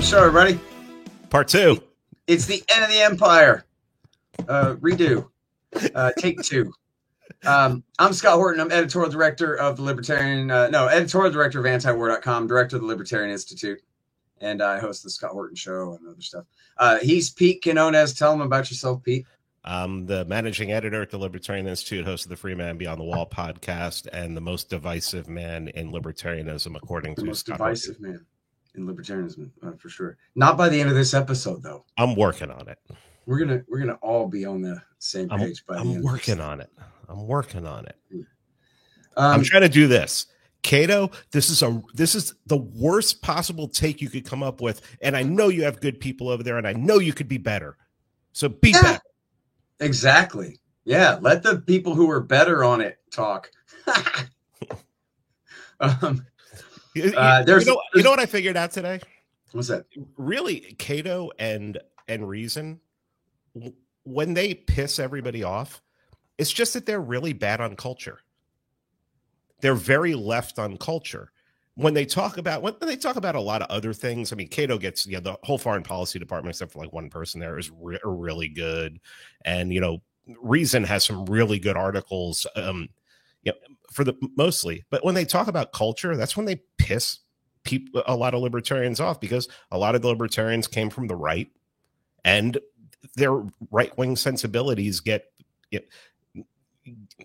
the show, everybody. Part two. It's the end of the empire. Uh, redo. Uh, take two. Um, I'm Scott Horton. I'm editorial director of the Libertarian, uh, no, editorial director of antiwar.com, director of the Libertarian Institute, and I host the Scott Horton Show and other stuff. Uh, he's Pete Quinones. Tell him about yourself, Pete. I'm the managing editor at the Libertarian Institute, host of the Free Man Beyond the Wall podcast, and the most divisive man in libertarianism, according The to most Scott divisive man in libertarianism, uh, for sure. Not by the end of this episode, though. I'm working on it. We're gonna we're gonna all be on the same I'm, page by the end. I'm working on it. I'm working on it. Um, I'm trying to do this. Cato, this is a this is the worst possible take you could come up with, and I know you have good people over there, and I know you could be better. So be Yeah. better. Exactly. Yeah. Let the people who are better on it talk. um, Uh, there's- you know, you know what I figured out today? what's that? really Cato and and Reason when they piss everybody off, it's just that they're really bad on culture. They're very left on culture. When they talk about when they talk about a lot of other things, I mean, Cato gets you know the whole foreign policy department, except for like one person there, is re- really good, and you know, Reason has some really good articles. Um, you know, for the mostly, but when they talk about culture, that's when they piss people a lot of libertarians off because a lot of the libertarians came from the right and their right-wing sensibilities get you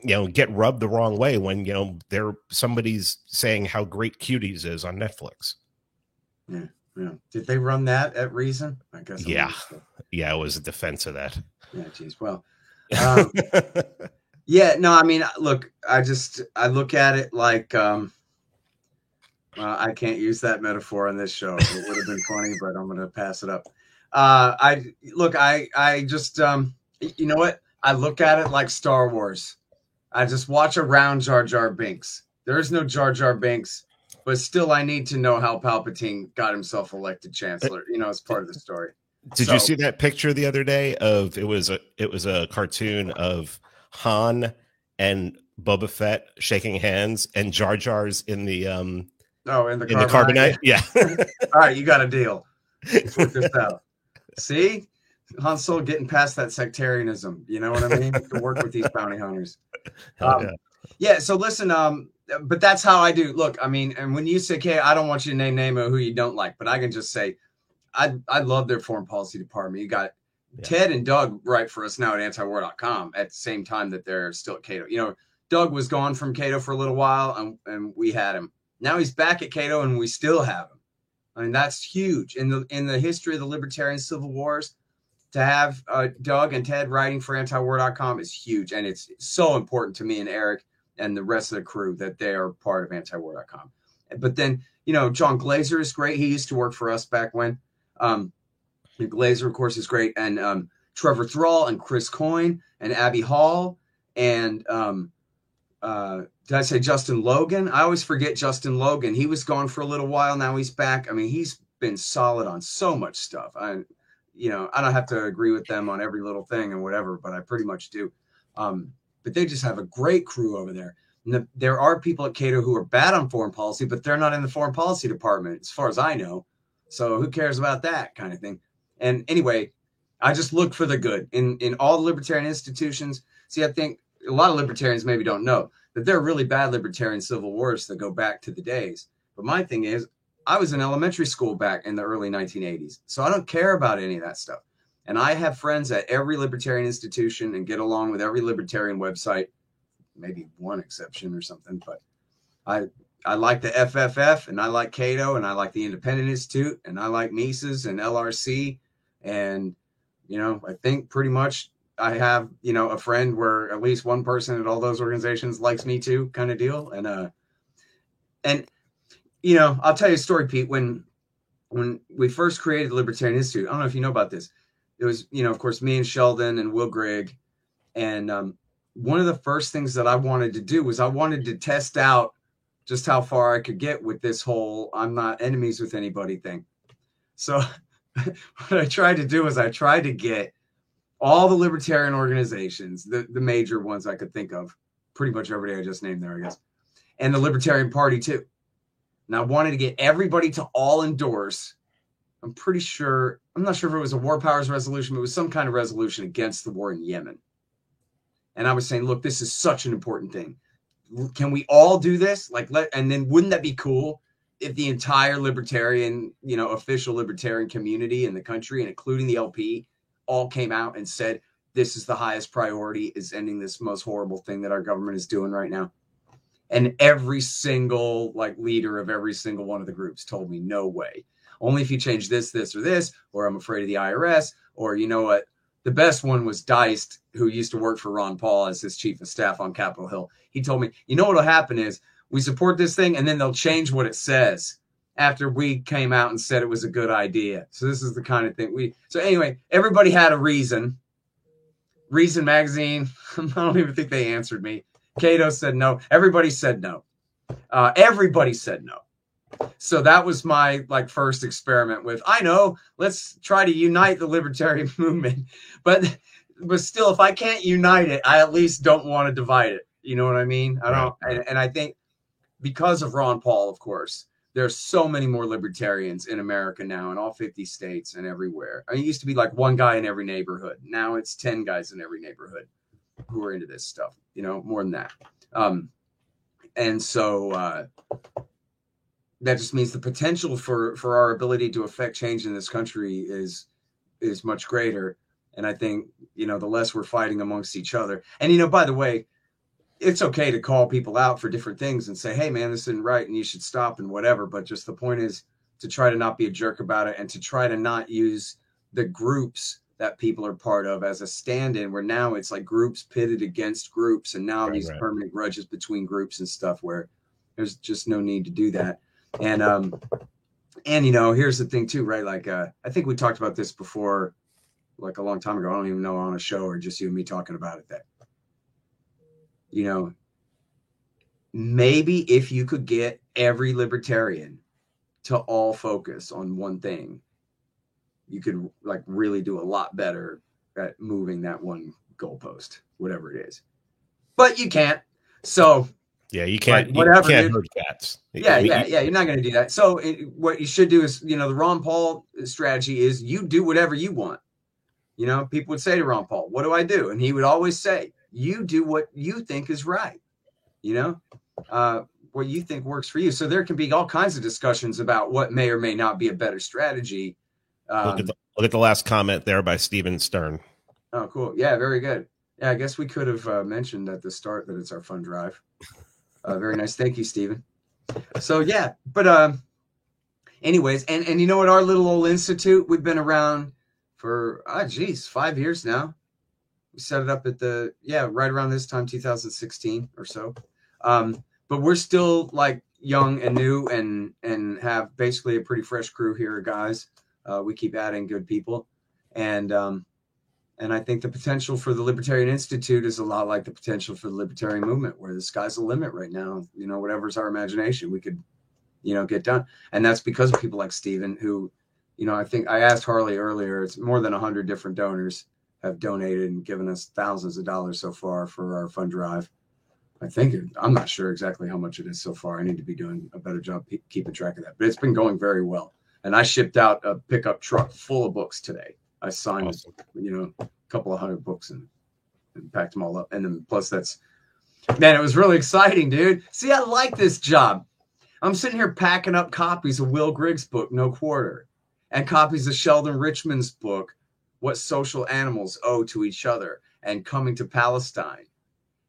know get rubbed the wrong way when you know they're somebody's saying how great cuties is on netflix Yeah. yeah. Did they run that at Reason? I guess. I'm Yeah. not- yeah it was a defense of that Yeah. Geez. Well. Um, yeah. No. I mean, look. I just I look at it like um. Uh, I can't use that metaphor on this show. It would have been funny, but I'm going to pass it up. Uh, I look. I I just um. You know what? I look at it like Star Wars. I just watch around Jar Jar Binks. There is no Jar Jar Binks, but still, I need to know how Palpatine got himself elected Chancellor. You know, as part of the story. did So- you see that picture the other day of it was a it was a cartoon of han and boba fett shaking hands and jar jars in the um Oh, in the in the carbonite. carbonite yeah All right, you got a deal. Let's work this out. See, Han Solo getting past that sectarianism. You know what I mean? to work with these bounty hunters. Um, yeah. Yeah. So listen, um, but that's how I do. Look, I mean, and when you say, "Okay, I don't want you to name name of who you don't like," but I can just say, I I love their foreign policy department. You got Yeah. Ted and Doug write for us now at antiwar.com at the same time that they're still at Cato. You know, Doug was gone from Cato for a little while, and, and we had him. Now he's back at Cato, and we still have him. I mean, that's huge in the in the history of the libertarian civil wars. To have uh, Doug and Ted writing for antiwar.com is huge, and it's so important to me and Eric and the rest of the crew that they are part of antiwar.com. But then, you know, John Glaser is great. He used to work for us back when. Um, and Glaser, of course, is great, and um, Trevor Thrall and Chris Coyne and Abby Hall and um, uh, did I say Justin Logan? I always forget Justin Logan. He was gone for a little while. Now he's back. I mean, he's been solid on so much stuff. I, you know, I don't have to agree with them on every little thing and whatever, but I pretty much do. Um, but they just have a great crew over there. And the, there are people at Cato who are bad on foreign policy, but they're not in the foreign policy department, as far as I know. So who cares about that kind of thing? And anyway, I just look for the good in in all the libertarian institutions. See, I think a lot of libertarians maybe don't know that there are really bad libertarian civil wars that go back to the days. But my thing is, I was in elementary school back in the early 1980s, so I don't care about any of that stuff. And I have friends at every libertarian institution and get along with every libertarian website, maybe one exception or something. But I I like the FFF and I like Cato and I like the Independent Institute and I like Mises and LRC and you know I think pretty much I have you know a friend where at least one person at all those organizations likes me too, kind of deal. And uh, and you know I'll tell you a story, Pete. When when we first created the Libertarian Institute, I don't know if you know about this. It was you know of course me and Sheldon and Will Grigg, and um, one of the first things that I wanted to do was I wanted to test out just how far I could get with this whole I'm not enemies with anybody thing. So what I tried to do was I tried to get all the libertarian organizations, the, the major ones I could think of, pretty much everybody I just named there, I guess, and the Libertarian Party too. And I wanted to get everybody to all endorse, I'm pretty sure, I'm not sure if it was a war powers resolution, but it was some kind of resolution against the war in Yemen. And I was saying, look, this is such an important thing. Can we all do this? Like, let, and then wouldn't that be cool if the entire libertarian, you know, official libertarian community in the country, and including the LP, all came out and said, this is the highest priority is ending this most horrible thing that our government is doing right now and every single like leader of every single one of the groups told me no way only if you change this this or this or i'm afraid of the irs or you know what the best one was Deist, who used to work for Ron Paul as his chief of staff on Capitol Hill. He told me, you know what'll happen is we support this thing and then they'll change what it says after we came out and said it was a good idea. So this is the kind of thing we so anyway, everybody had a reason. Reason magazine, I don't even think they answered me. Cato said no. Everybody said no. Uh, everybody said no. So that was my like first experiment with. I know. Let's try to unite the libertarian movement, but but still, if I can't unite it, I at least don't want to divide it. You know what I mean? I don't. And, and I think because of Ron Paul, of course, there's so many more libertarians in America now, in all 50 states and everywhere. I mean, it used to be like one guy in every neighborhood. Now it's 10 guys in every neighborhood who are into this stuff you know, more than that. Um, and so uh, that just means the potential for for our ability to affect change in this country is is much greater. And I think you know the less we're fighting amongst each other. And you know, by the way, it's okay to call people out for different things and say, "Hey, man, this isn't right, and you should stop," and whatever. But just the point is to try to not be a jerk about it and to try to not use the groups that people are part of as a stand-in where now it's like groups pitted against groups and now right, these right. permanent grudges between groups and stuff where there's just no need to do that and um and you know here's the thing too right like uh i think we talked about this before like a long time ago i don't even know on a show or just you and me talking about it that you know maybe if you could get every libertarian to all focus on one thing you could like really do a lot better at moving that one goalpost, whatever it is. But you can't. So yeah, you can't. Like, whatever. You can't cats. Yeah, yeah, yeah. You're not going to do that. So it, what you should do is, you know, the Ron Paul strategy is you do whatever you want. You know, people would say to Ron Paul, "What do I do?" And he would always say, "You do what you think is right." You know, uh, what you think works for you. So there can be all kinds of discussions about what may or may not be a better strategy um, look, at the, look at the last comment there by Steven Stern. Oh, cool. Yeah, very good. Yeah, I guess we could have uh, mentioned at the start that it's our fund drive. Uh, very nice. Thank you, Stephen. So yeah, but um, anyways, and and you know what? Our little old institute, we've been around for ah, geez, five years now. We set it up at the yeah, right around this time, 2016 or so. Um, but we're still like young and new, and and have basically a pretty fresh crew here, guys. Uh, we keep adding good people, and um, and I think the potential for the Libertarian Institute is a lot like the potential for the Libertarian movement, where the sky's the limit right now. You know, whatever's our imagination, we could, you know, get done, and that's because of people like Stephen, who, you know, I think I asked Harley earlier. It's more than hundred different donors have donated and given us thousands of dollars so far for our fund drive. I think I'm not sure exactly how much it is so far. I need to be doing a better job keeping track of that, but it's been going very well and I shipped out a pickup truck full of books today. I signed, awesome. you know, a couple of hundred books and, and packed them all up. And then plus that's, man, it was really exciting, dude. See, I like this job. I'm sitting here packing up copies of Will Grigg's book, No Quarter, and copies of Sheldon Richman's book, What Social Animals Owe to Each Other, and Coming to Palestine.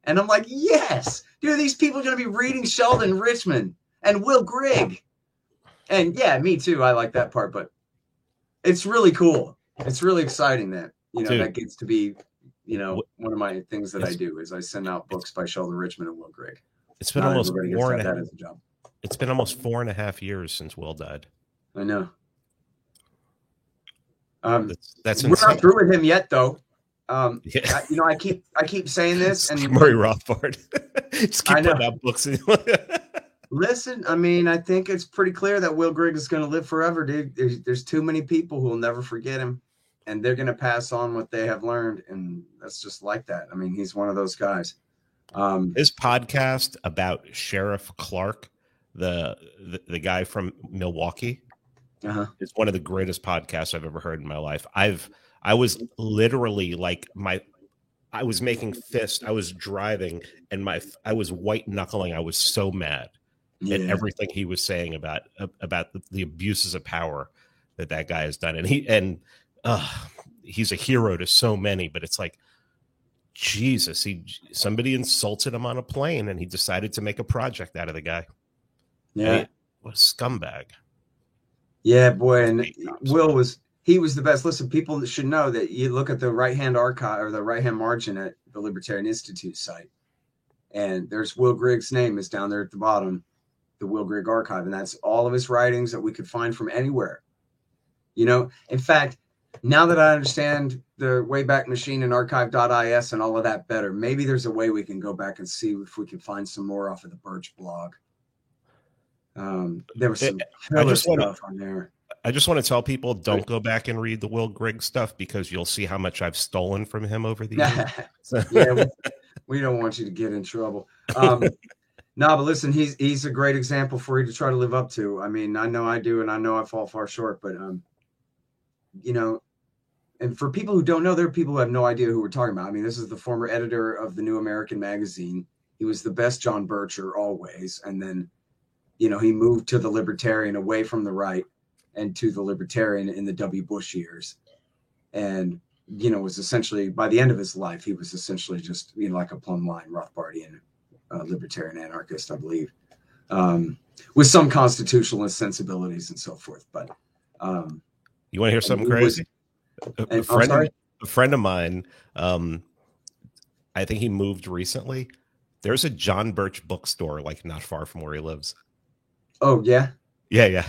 And I'm like, yes, dude, these people are going to be reading Sheldon Richman and Will Grigg and yeah, me too. I like that part, but it's really cool. It's really exciting that you know Dude. that gets to be you know one of my things that I do is I send out books by Sheldon Richman and Will Grigg. It's been Not almost four and a half. It's been almost four and a half years since Will died. I know. Um, that's, that's we're insane. not through with him yet, though. Um, yeah. I, you know, I keep I keep saying this, and Murray Rothbard, just keep putting out books. Listen, I mean, I think it's pretty clear that Will Grigg is going to live forever, dude. There's, there's too many people who will never forget him, and they're going to pass on what they have learned, and that's just like that. I mean, he's one of those guys. Um, His podcast about Sheriff Clarke, the, the the guy from Milwaukee, Uh-huh. It's one of the greatest podcasts I've ever heard in my life. I've I was literally like my I was making fist. I was driving, and my I was white knuckling. I was so mad yeah. at everything he was saying about about the, the, abuses of power that that guy has done. And he and uh, he's a hero to so many. But it's like Jesus, he somebody insulted him on a plane, and he decided to make a project out of the guy. Yeah, he, what a scumbag. Yeah, boy, and Will was he was the best. Listen, people should know that you look at the right hand archive or the right hand margin at the Libertarian Institute site, and there's Will Grigg's name is down there at the bottom, the Will Grigg archive, and that's all of his writings that we could find from anywhere. You know, in fact, now that I understand the Wayback Machine and archive.is and all of that better, maybe there's a way we can go back and see if we can find some more off of the Birch blog. Um, there was some it, stuff wanna, on there. I just want to tell people don't go back and read the Will Grigg stuff because you'll see how much I've stolen from him over the years. yeah, we, we, don't want you to get in trouble. Um, no, but listen, he's he's a great example for you to try to live up to. I mean, I know I do, and I know I fall far short, but um, you know, and for people who don't know, there are people who have no idea who we're talking about. I mean, this is the former editor of the New American Magazine. He was the best John Bircher always, and then, you know, he moved to the Libertarian away from the right and to the libertarian in the W. Bush years. And, you know, was essentially by the end of his life, he was essentially just, you know, like a plumb line Rothbardian uh, libertarian anarchist, I believe, um, with some constitutionalist sensibilities and so forth. But, um, you want to hear something crazy? Was, a, a, friend, of, a friend of mine, um, I think he moved recently. There's a John Birch bookstore like not far from where he lives. Oh yeah, yeah, yeah.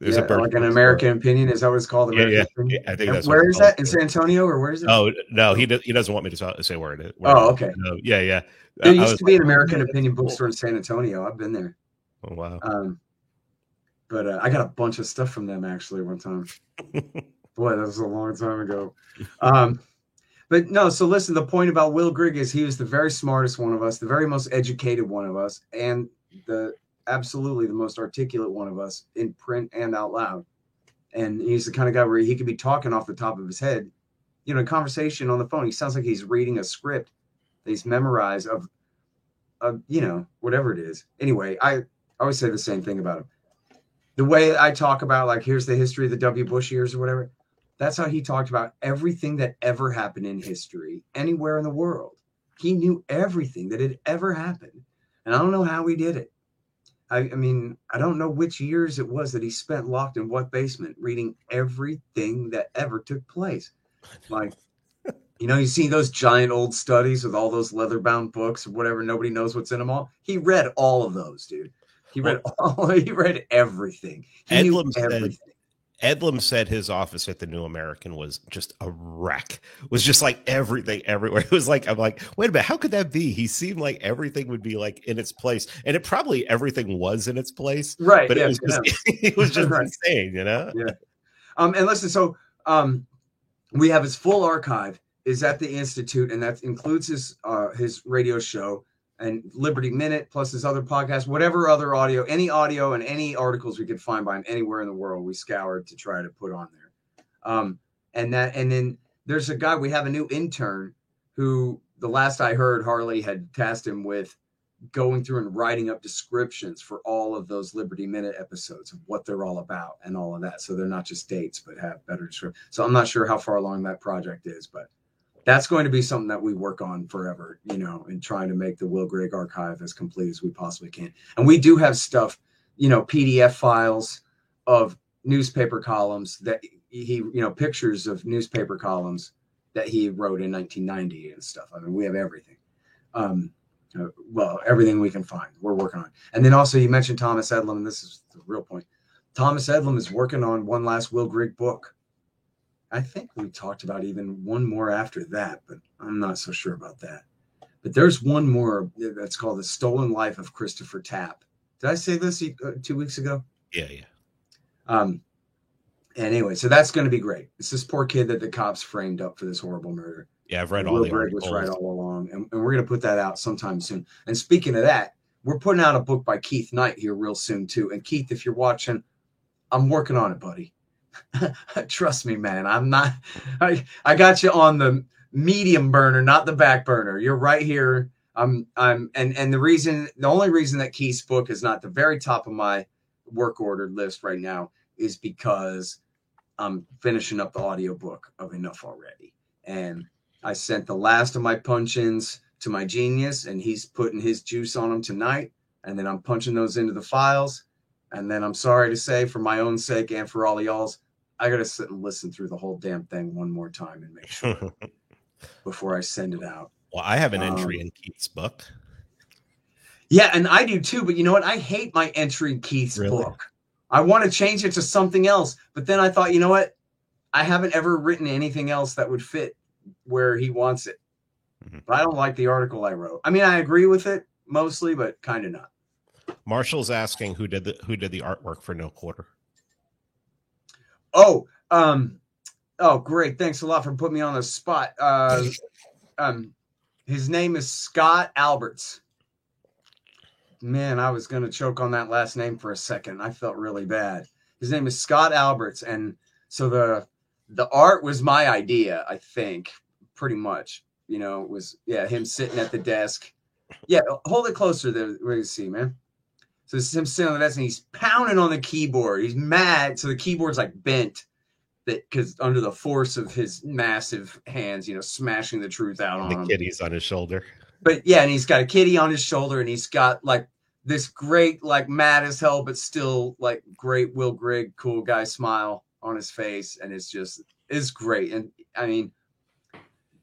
There's yeah, a like an American store. opinion. Is that what it's called? American yeah, yeah. I think that's where is that in San Antonio or where is it? Oh no, he does, he doesn't want me to say where it is. Where oh, okay. No, yeah, yeah. There used to be like, an American opinion bookstore in San Antonio. I've been there. Oh wow. Um, but uh, I got a bunch of stuff from them actually one time. Boy, that was a long time ago. Um, but no, so listen, the point about Will Grigg is he was the very smartest one of us, the very most educated one of us, and the absolutely the most articulate one of us in print and out loud. And he's the kind of guy where he could be talking off the top of his head, you know, a conversation on the phone. He sounds like he's reading a script that he's memorized of, of you know, whatever it is. Anyway, I, I always say the same thing about him. The way I talk about, like, here's the history of the W. Bush years or whatever, that's how he talked about everything that ever happened in history anywhere in the world. He knew everything that had ever happened. And I don't know how he did it. I, I, mean, I don't know which years it was that he spent locked in what basement reading everything that ever took place. Like, you know, you see those giant old studies with all those leather bound books or whatever, nobody knows what's in them all. He read all of those, dude. He read all, he read everything. He knew everything. Said, Eddlem said his office at the New American was just a wreck. It was just like everything everywhere. It was like I'm like, wait a minute, how could that be? He seemed like everything would be like in its place, and it probably everything was in its place, right? But yeah, it was just, yeah. it was just right. insane, you know? Yeah. Um, and listen, so um, we have his full archive is at the institute, and that includes his uh, his radio show and Liberty Minute, plus his other podcast, whatever other audio, any audio and any articles we could find by him anywhere in the world, we scoured to try to put on there. Um, and that, and then there's a guy, we have a new intern who the last I heard, Harley had tasked him with going through and writing up descriptions for all of those Liberty Minute episodes of what they're all about and all of that. So they're not just dates, but have better description. So I'm not sure how far along that project is, but that's going to be something that we work on forever, you know, in trying to make the Will Grigg archive as complete as we possibly can. And we do have stuff, you know, PDF files of newspaper columns that he, you know, pictures of newspaper columns that he wrote in 1990 and stuff. I mean, we have everything. Um, uh, well, everything we can find, we're working on. And then also, you mentioned Thomas Eddlem, and this is the real point. Thomas Eddlem is working on one last Will Grigg book I think we talked about even one more after that, but I'm not so sure about that. But there's one more that's called The Stolen Life of Christopher Tapp. Did I say this uh, two weeks ago? Yeah, yeah. Um, and anyway, so that's going to be great. It's this poor kid that the cops framed up for this horrible murder. Yeah, I've read all the articles. was right all along, and, and we're going to put that out sometime soon. And speaking of that, we're putting out a book by Keith Knight here real soon too. And Keith, if you're watching, I'm working on it, buddy. Trust me, man. I'm not. I I got you on the medium burner, not the back burner. You're right here. I'm I'm and and the reason, the only reason that Keith's book is not the very top of my work order list right now is because I'm finishing up the audiobook of Enough Already. And I sent the last of my punch-ins to my genius, and he's putting his juice on them tonight. And then I'm punching those into the files. And then I'm sorry to say, for my own sake and for all y'all's, I gotta sit and listen through the whole damn thing one more time and make sure before I send it out. Well, I have an entry um, in Keith's book. Yeah, and I do too. But you know what? I hate my entry in Keith's really? book. I want to change it to something else. But then I thought, you know what? I haven't ever written anything else that would fit where he wants it. Mm-hmm. But I don't like the article I wrote. I mean, I agree with it mostly, but kind of not. Marshall's asking who did the who did the artwork for No Quarter. Oh, um, oh, great! Thanks a lot for putting me on the spot. Uh, um, his name is Scott Alberts. Man, I was gonna choke on that last name for a second. I felt really bad. His name is Scott Alberts, and so the the art was my idea. I think pretty much. You know, it was yeah him sitting at the desk. Yeah, hold it closer there. Where you see, man. So this is him sitting on the desk and he's pounding on the keyboard. He's mad. So the keyboard's like bent that because under the force of his massive hands, you know, smashing the truth out on the him. kitty's on his shoulder. But yeah, and he's got a kitty on his shoulder, and he's got like this great, like mad as hell, but still like great Will Grigg, cool guy smile on his face, and it's just it's great. And I mean,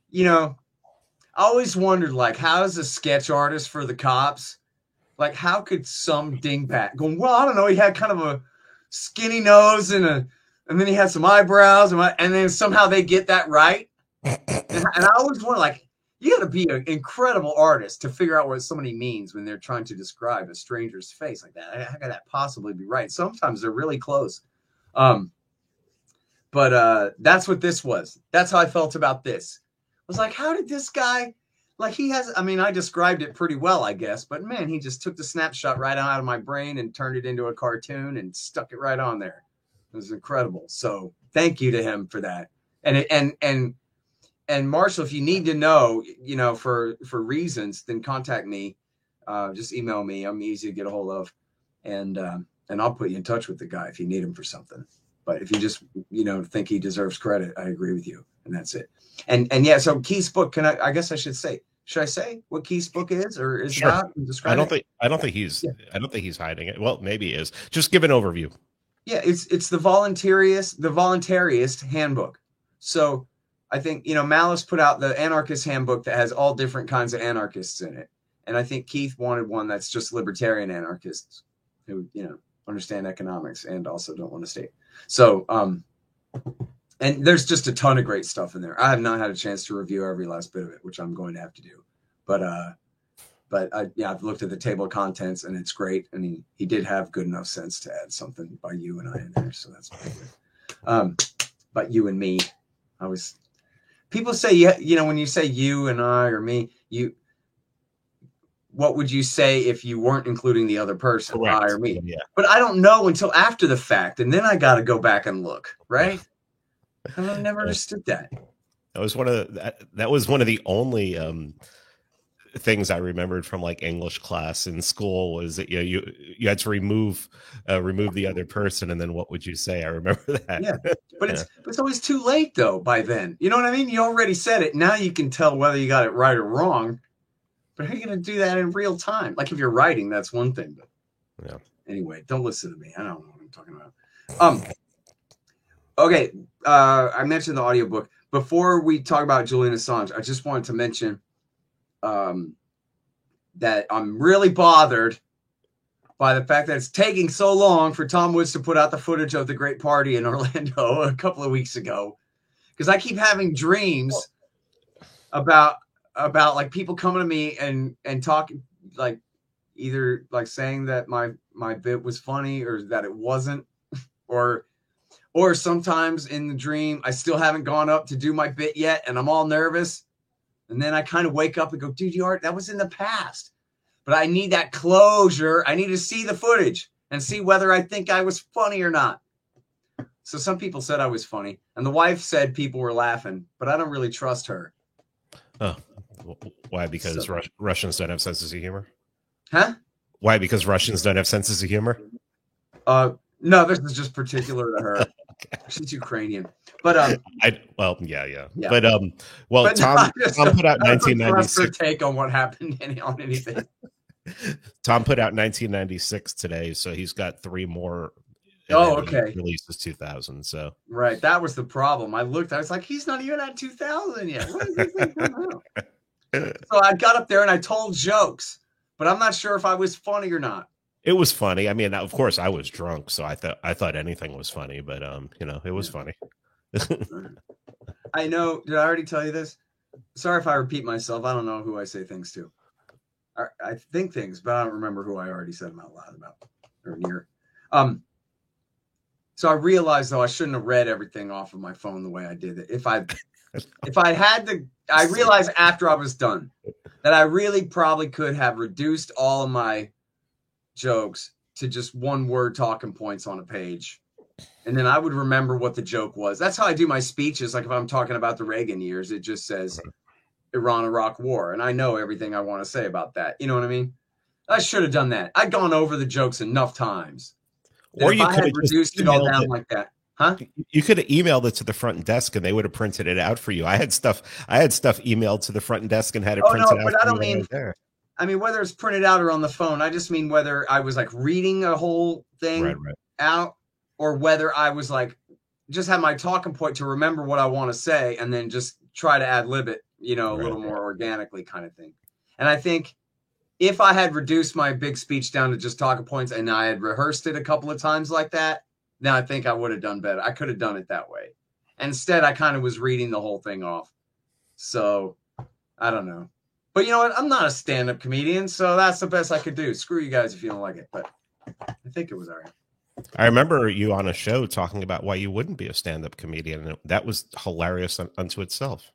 you know, I always wondered like how is a sketch artist for the cops? Like, how could some dingbat going, well, I don't know, he had kind of a skinny nose and a and then he had some eyebrows, and, and then somehow they get that right. and, and I always wonder, like, you got to be an incredible artist to figure out what somebody means when they're trying to describe a stranger's face like that. How could that possibly be right? Sometimes they're really close. Um, but uh, that's what this was. That's how I felt about this. I was like, how did this guy, like, he has, I mean, I described it pretty well, I guess, but man, he just took the snapshot right out of my brain and turned it into a cartoon and stuck it right on there. It was incredible. So thank you to him for that. And and and and Marshall, if you need to know, you know, for for reasons, then contact me. Uh, just email me. I'm easy to get a hold of, and um, and I'll put you in touch with the guy if you need him for something. But if you just you know think he deserves credit, I agree with you, and that's it. And and yeah, so Keith's book. Can I? I guess I should say. Should I say what Keith's book is or is sure. about? I don't it? think I don't think he's yeah. I don't think he's hiding it. Well, maybe he is. Just give an overview. Yeah, it's it's the voluntarist the voluntarist handbook. So I think you know Malice put out the anarchist handbook that has all different kinds of anarchists in it, and I think Keith wanted one that's just libertarian anarchists who you know understand economics and also don't want to state. So um, and there's just a ton of great stuff in there. I have not had a chance to review every last bit of it, which I'm going to have to do, but uh, but I, yeah, I've looked at the table of contents and it's great. And he, he did have good enough sense to add something by you and I in there. So that's pretty good. Um, but you and me, I was, people say, yeah, you know, when you say you and I or me, you, what would you say if you weren't including the other person, Correct. I or me? Yeah. But I don't know until after the fact. And then I got to go back and look, right? I never understood that. That was one of the, that, that was one of the only, um, things I remembered from like English class in school was that you know, you you had to remove uh, remove the other person, and then what would you say? I remember that. Yeah, but yeah. it's it's always too late though. By then, you know what I mean. You already said it. Now you can tell whether you got it right or wrong. But how are you going to do that in real time? Like if you're writing, that's one thing. But yeah. Anyway, don't listen to me. I don't know what I'm talking about. Um. Okay, uh, I mentioned the audiobook. Before we talk about Julian Assange, I just wanted to mention um, that I'm really bothered by the fact that it's taking so long for Tom Woods to put out the footage of the great party in Orlando a couple of weeks ago. Because I keep having dreams about about like people coming to me and and talking like either like saying that my my bit was funny or that it wasn't or or sometimes in the dream I still haven't gone up to do my bit yet and I'm all nervous and then I kind of wake up and go, dude, you are that was in the past. But I need that closure. I need to see the footage and see whether I think I was funny or not. So some people said I was funny, and the wife said people were laughing, but I don't really trust her. Oh, why? Because So- Rus- Russians don't have senses of humor. Huh? Why? Because Russians don't have senses of humor. Uh, no, this is just particular to her. She's Ukrainian, but um, I well, yeah, yeah, Yeah. but um, well, but Tom Tom put out I don't trust her 1996. take on what happened any- on anything. Tom put out 1996 today, so he's got three more. Oh, okay. Releases 2000. So Right, that was the problem. I looked, I was like, he's not even at 2000 yet. What is about? so I got up there and I told jokes, but I'm not sure if I was funny or not. It was funny. I mean, of course, I was drunk, so I thought I thought anything was funny, but um, you know, it was funny. I know. Did I already tell you this? Sorry if I repeat myself. I don't know who I say things to. I, I think things, but I don't remember who I already said them out loud about or near. Um. So I realized though I shouldn't have read everything off of my phone the way I did it. If I, if I had to, I realized after I was done that I really probably could have reduced all of my jokes to just one word talking points on a page and then I would remember what the joke was. That's how I do my speeches. Like if I'm talking about the Reagan years, it just says Iran Iraq War, and I know everything I want to say about that. You know what I mean? I should have done that. I'd gone over the jokes enough times. Or you I could have reduced it all down it. like that, huh? You could have emailed it to the front desk, and they would have printed it out for you. I had stuff. I had stuff emailed to the front desk and had it Oh, printed no, out. but for I don't mean- there. I mean, whether it's printed out or on the phone, I just mean whether I was like reading a whole thing Right, right. out or whether I was like just had my talking point to remember what I want to say and then just try to ad lib it, you know, a Right, little more organically kind of thing. And I think if I had reduced my big speech down to just talking points and I had rehearsed it a couple of times like that, then I think I would have done better. I could have done it that way. Instead, I kind of was reading the whole thing off. So I don't know. But you know what? I'm not a stand up comedian, so that's the best I could do. Screw you guys if you don't like it. But I think it was all right. I remember you on a show talking about why you wouldn't be a stand-up comedian, and that was hilarious un- unto itself.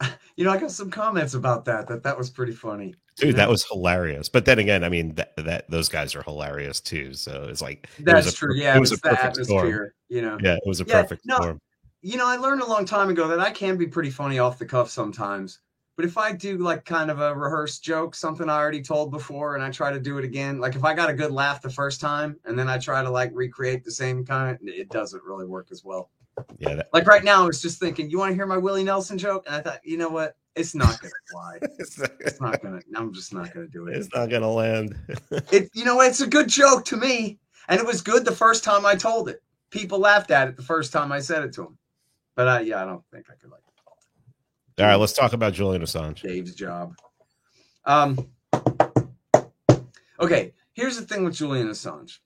You know, I got some comments about that. That that was pretty funny. Dude, that was hilarious. But then again, I mean, that, that those guys are hilarious too. So it's like it That's a true. Yeah, it was a it's the perfect storm. You know. Yeah, it was a Yeah, perfect no, storm. You know, I learned a long time ago that I can be pretty funny off the cuff sometimes. But if I do like kind of a rehearsed joke, something I already told before, and I try to do it again, like if I got a good laugh the first time and then I try to like recreate the same kind, it doesn't really work as well. Yeah, that, Like right now, I was just thinking, you want to hear my Willie Nelson joke? And I thought, you know what? It's not gonna fly. It's not gonna. I'm just not gonna do it. it's not gonna land. It, you know, it's a good joke to me, and it was good the first time I told it. People laughed at it the first time I said it to them, but I, yeah, I don't think I could like All right, let's talk about Julian Assange. Dave's job. Um. Okay, here's the thing with Julian Assange.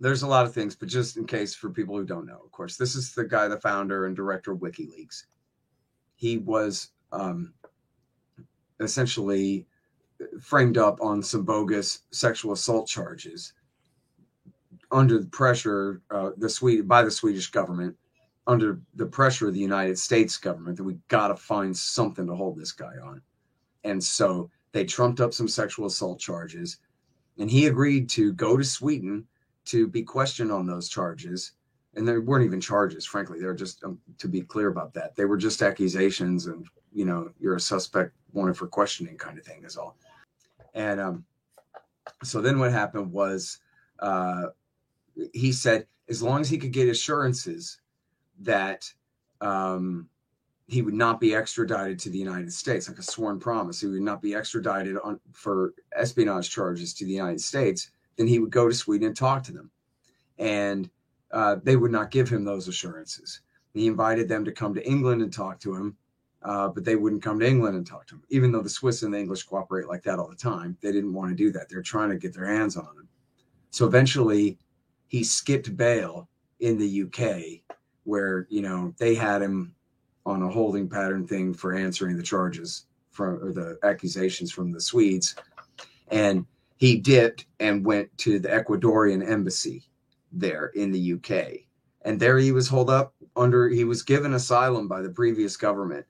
There's a lot of things, but just in case for people who don't know, of course, this is the guy, the founder and director of WikiLeaks. He was um, essentially framed up on some bogus sexual assault charges under the pressure uh, the Swede by the Swedish government, under the pressure of the United States government that we got to find something to hold this guy on, and so they trumped up some sexual assault charges, and he agreed to go to Sweden to be questioned on those charges. And there weren't even charges, frankly. They were just, um, to be clear about that, they were just accusations, and you know, you're a suspect wanted for questioning, kind of thing, is all. And um, so then what happened was, uh, he said as long as he could get assurances that um, he would not be extradited to the United States, like a sworn promise, he would not be extradited on for espionage charges to the United States, then he would go to Sweden and talk to them, and uh, they would not give him those assurances. He invited them to come to England and talk to him, uh, but they wouldn't come to England and talk to him, even though the Swiss and the English cooperate like that all the time. They didn't want to do that. They're trying to get their hands on him. So eventually, he skipped bail in the UK, where you know they had him on a holding pattern thing for answering the charges from or the accusations from the Swedes, and he dipped and went to the Ecuadorian embassy there in the UK, and there he was holed up under. He was given asylum by the previous government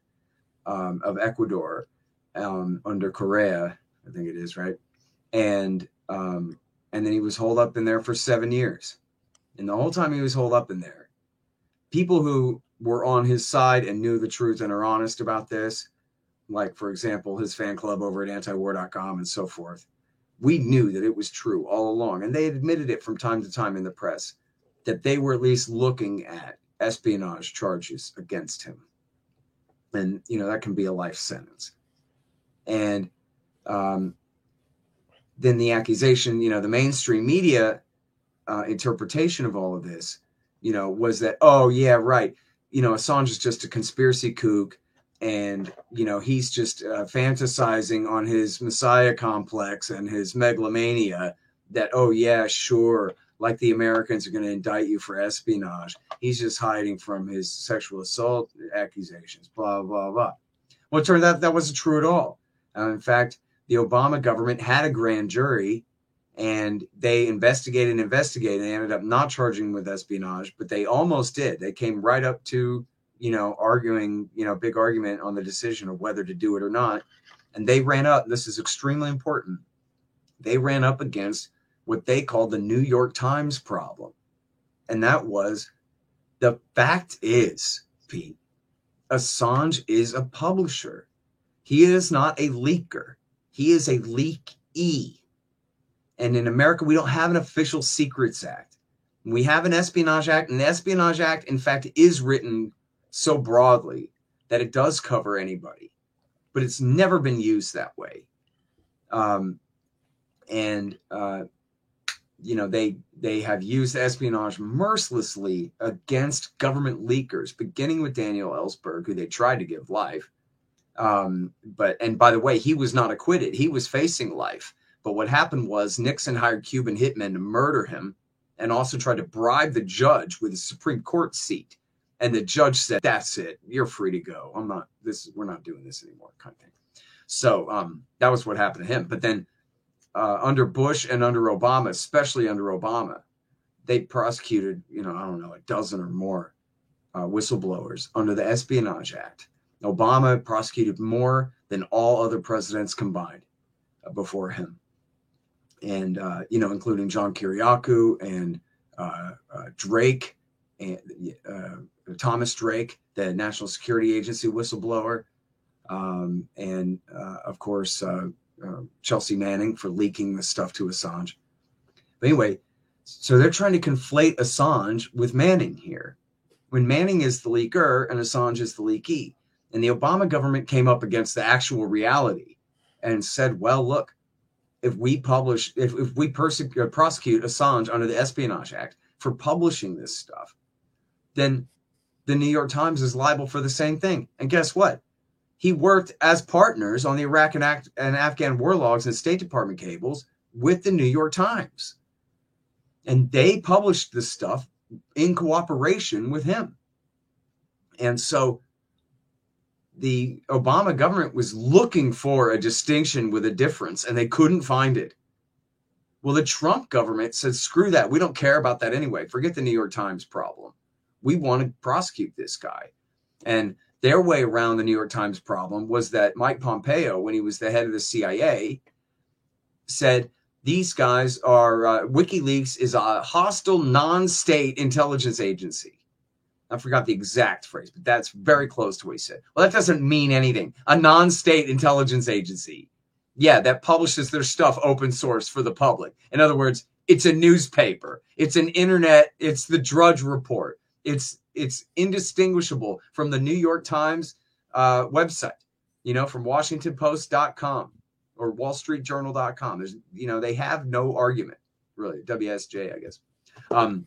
um, of Ecuador um, under Correa, I think it is right, and um, and then he was holed up in there for seven years. And the whole time he was holed up in there, people who were on his side and knew the truth and are honest about this, like for example, his fan club over at antiwar.com and so forth, we knew that it was true all along. And they admitted it from time to time in the press that they were at least looking at espionage charges against him. And, you know, that can be a life sentence. And um, then the accusation, you know, the mainstream media uh, interpretation of all of this, you know, was that, oh, yeah, right. You know, Assange is just a conspiracy kook and you know he's just uh, fantasizing on his messiah complex and his megalomania that oh yeah sure like the americans are going to indict you for espionage he's just hiding from his sexual assault accusations blah blah blah well it turned out that wasn't true at all uh, in fact the obama government had a grand jury and they investigated and investigated and they ended up not charging with espionage but they almost did they came right up to you know, arguing, you know, big argument on the decision of whether to do it or not. And they ran up, this is extremely important. They ran up against what they called the New York Times problem. And that was the fact is, Pete, Assange is a publisher. He is not a leaker. He is a leakee. And in America, we don't have an official secrets act. We have an espionage act, and the espionage act, in fact, is written so broadly that it does cover anybody, but it's never been used that way. Um, and uh, you know they they have used espionage mercilessly against government leakers, beginning with Daniel Ellsberg, who they tried to give life. Um, but and by the way, he was not acquitted; he was facing life. But what happened was Nixon hired Cuban hitmen to murder him, and also tried to bribe the judge with a Supreme Court seat. And the judge said that's it. You're free to go. I'm not this we're not doing this anymore kind of thing. So um, that was what happened to him. But then uh, under bush and under obama especially under obama they prosecuted you know i don't know a dozen or more uh, whistleblowers under the espionage act. Obama prosecuted more than all other presidents combined uh, before him and uh, you know including john kiriakou and uh, uh, drake and Thomas Drake, the National Security Agency whistleblower, um, and uh, of course uh, uh, Chelsea Manning for leaking the stuff to Assange. But anyway, so they're trying to conflate Assange with Manning here, when Manning is the leaker and Assange is the leakee. And the Obama government came up against the actual reality and said, well, look, if we publish, if, if we persecute, prosecute Assange under the Espionage Act for publishing this stuff, then the New York Times is liable for the same thing. And guess what? He worked as partners on the Iraq and, and Afghan war logs and State Department cables with the New York Times. And they published this stuff in cooperation with him. And so the Obama government was looking for a distinction with a difference and they couldn't find it. Well, the Trump government said, screw that. We don't care about that anyway. Forget the New York Times problem we want to prosecute this guy. And their way around the New York Times problem was that Mike Pompeo, when he was the head of the CIA, said these guys are uh, WikiLeaks is a hostile non-state intelligence agency. I forgot the exact phrase, but that's very close to what he said. Well, that doesn't mean anything. A non-state intelligence agency, yeah, that publishes their stuff open source for the public. In other words, it's a newspaper. It's an internet. It's the Drudge Report. It's it's indistinguishable from the New York Times uh, website, you know, from WashingtonPost.com or WallStreetJournal.com. There's, you know, they have no argument really. WSJ, I guess. Um,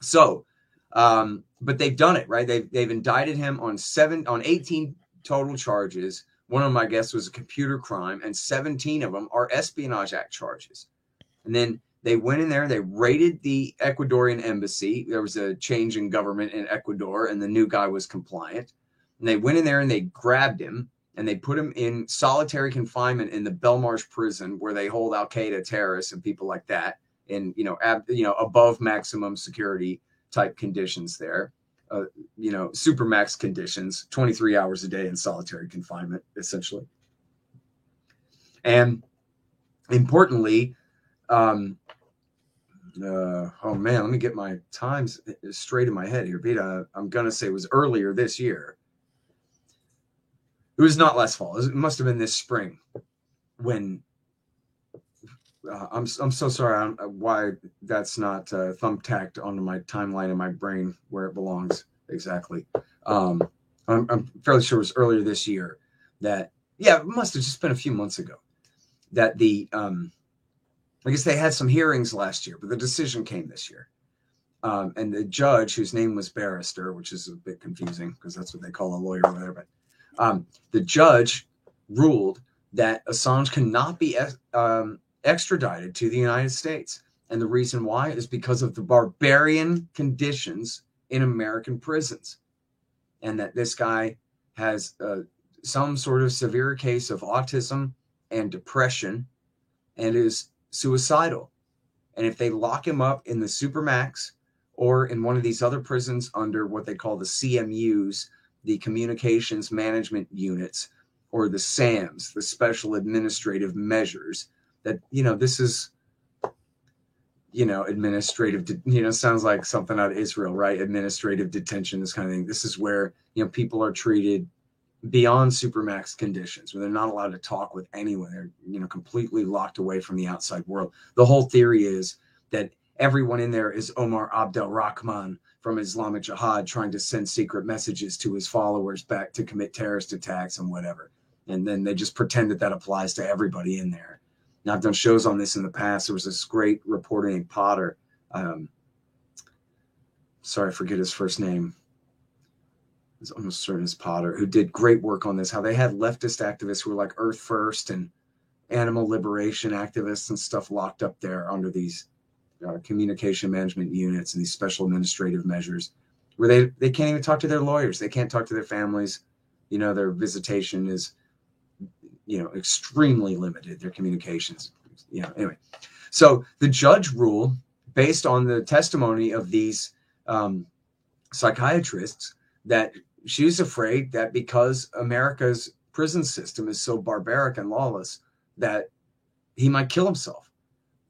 so, um, but they've done it right. They've they've indicted him on seven on 18 total charges. One of my I guess, was a computer crime, and 17 of them are Espionage Act charges. And then they went in there, they raided the Ecuadorian embassy. There was a change in government in Ecuador, and the new guy was compliant. And they went in there and they grabbed him and they put him in solitary confinement in the Belmarsh prison where they hold Al Qaeda terrorists and people like that in you know ab, you know above maximum security type conditions there. Uh, you know, super max conditions, 23 hours a day in solitary confinement, essentially. And importantly, um, uh, oh man, let me get my times straight in my head here. Vita, I'm gonna say it was earlier this year. It was not last fall. It must have been this spring when. Uh, I'm I'm so sorry. I'm, uh, why that's not uh, thumbtacked onto my timeline in my brain where it belongs exactly. Um, I'm, I'm fairly sure it was earlier this year that yeah, it must have just been a few months ago that the um, I guess they had some hearings last year, but the decision came this year. Um, and the judge, whose name was Baraitser, which is a bit confusing because that's what they call a lawyer over there, but um, the judge ruled that Assange cannot be um, extradited to the United States. And the reason why is because of the barbarian conditions in American prisons. And that this guy has uh, some sort of severe case of autism and depression and is suicidal. And if they lock him up in the Supermax or in one of these other prisons under what they call the CMUs, the Communications Management Units, or the SAMs, the Special Administrative Measures, that, you know, this is, you know, administrative, de- you know, sounds like something out of Israel, right? Administrative detention, this kind of thing. This is where, you know, people are treated beyond supermax conditions where they're not allowed to talk with anyone they're you know completely locked away from the outside world the whole theory is that everyone in there is omar abdel rahman from islamic jihad trying to send secret messages to his followers back to commit terrorist attacks and whatever and then they just pretend that that applies to everybody in there i've done shows on this in the past there was this great reporter named potter um, sorry i forget his first name is almost certain as Potter, who did great work on this. How they had leftist activists who were like Earth First and animal liberation activists and stuff locked up there under these uh, communication management units and these special administrative measures, where they they can't even talk to their lawyers, they can't talk to their families. You know, their visitation is, you know, extremely limited. Their communications, you know. Anyway, so the judge ruled based on the testimony of these um, psychiatrists that she was afraid that because America's prison system is so barbaric and lawless that he might kill himself.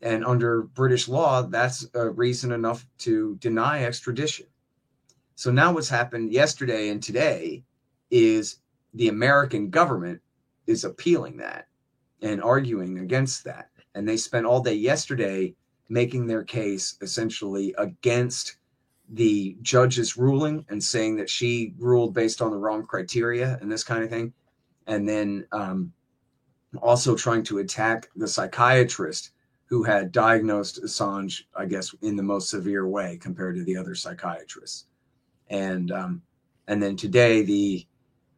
And under British law, that's a reason enough to deny extradition. So now what's happened yesterday and today is the American government is appealing that and arguing against that. And they spent all day yesterday making their case essentially against the judge's ruling and saying that she ruled based on the wrong criteria and this kind of thing. And then um, also trying to attack the psychiatrist who had diagnosed Assange, I guess, in the most severe way compared to the other psychiatrists. And um, and then today the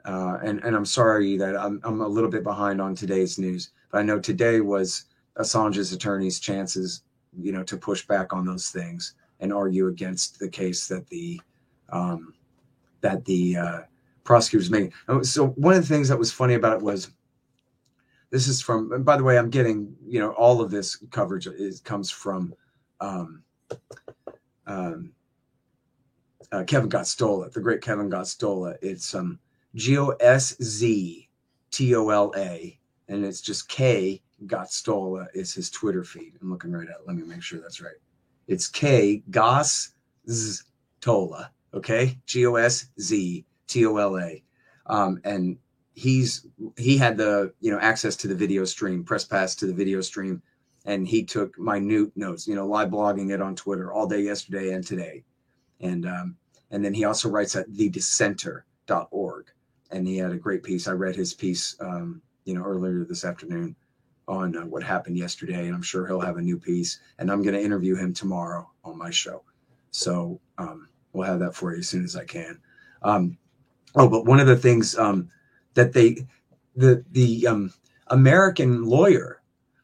uh, and and I'm sorry that I'm I'm a little bit behind on today's news, but I know today was Assange's attorney's chances, you know, to push back on those things and argue against the case that the um, that the uh, prosecutors made. So one of the things that was funny about it was this is from. by the way, I'm getting you know all of this coverage is comes from um, um, uh, Kevin Gosztola, the great Kevin Gosztola. It's um, G O S Z T O L A, and it's just K Gosztola is his Twitter feed. I'm looking right at. Let me make sure that's right. It's K Gos Tola. Okay, G O S Z T O L A, um, and he's he had the you know access to the video stream, press pass to the video stream, and he took minute notes. You know, live blogging it on Twitter all day yesterday and today, and um, and then he also writes at thedissenter.org, and he had a great piece. I read his piece, um, you know, earlier this afternoon on uh, what happened yesterday, and I'm sure he'll have a new piece. And I'm going to interview him tomorrow on my show, so um, we'll have that for you as soon as I can. Um, oh, but one of the things um, that they, the the um, American lawyer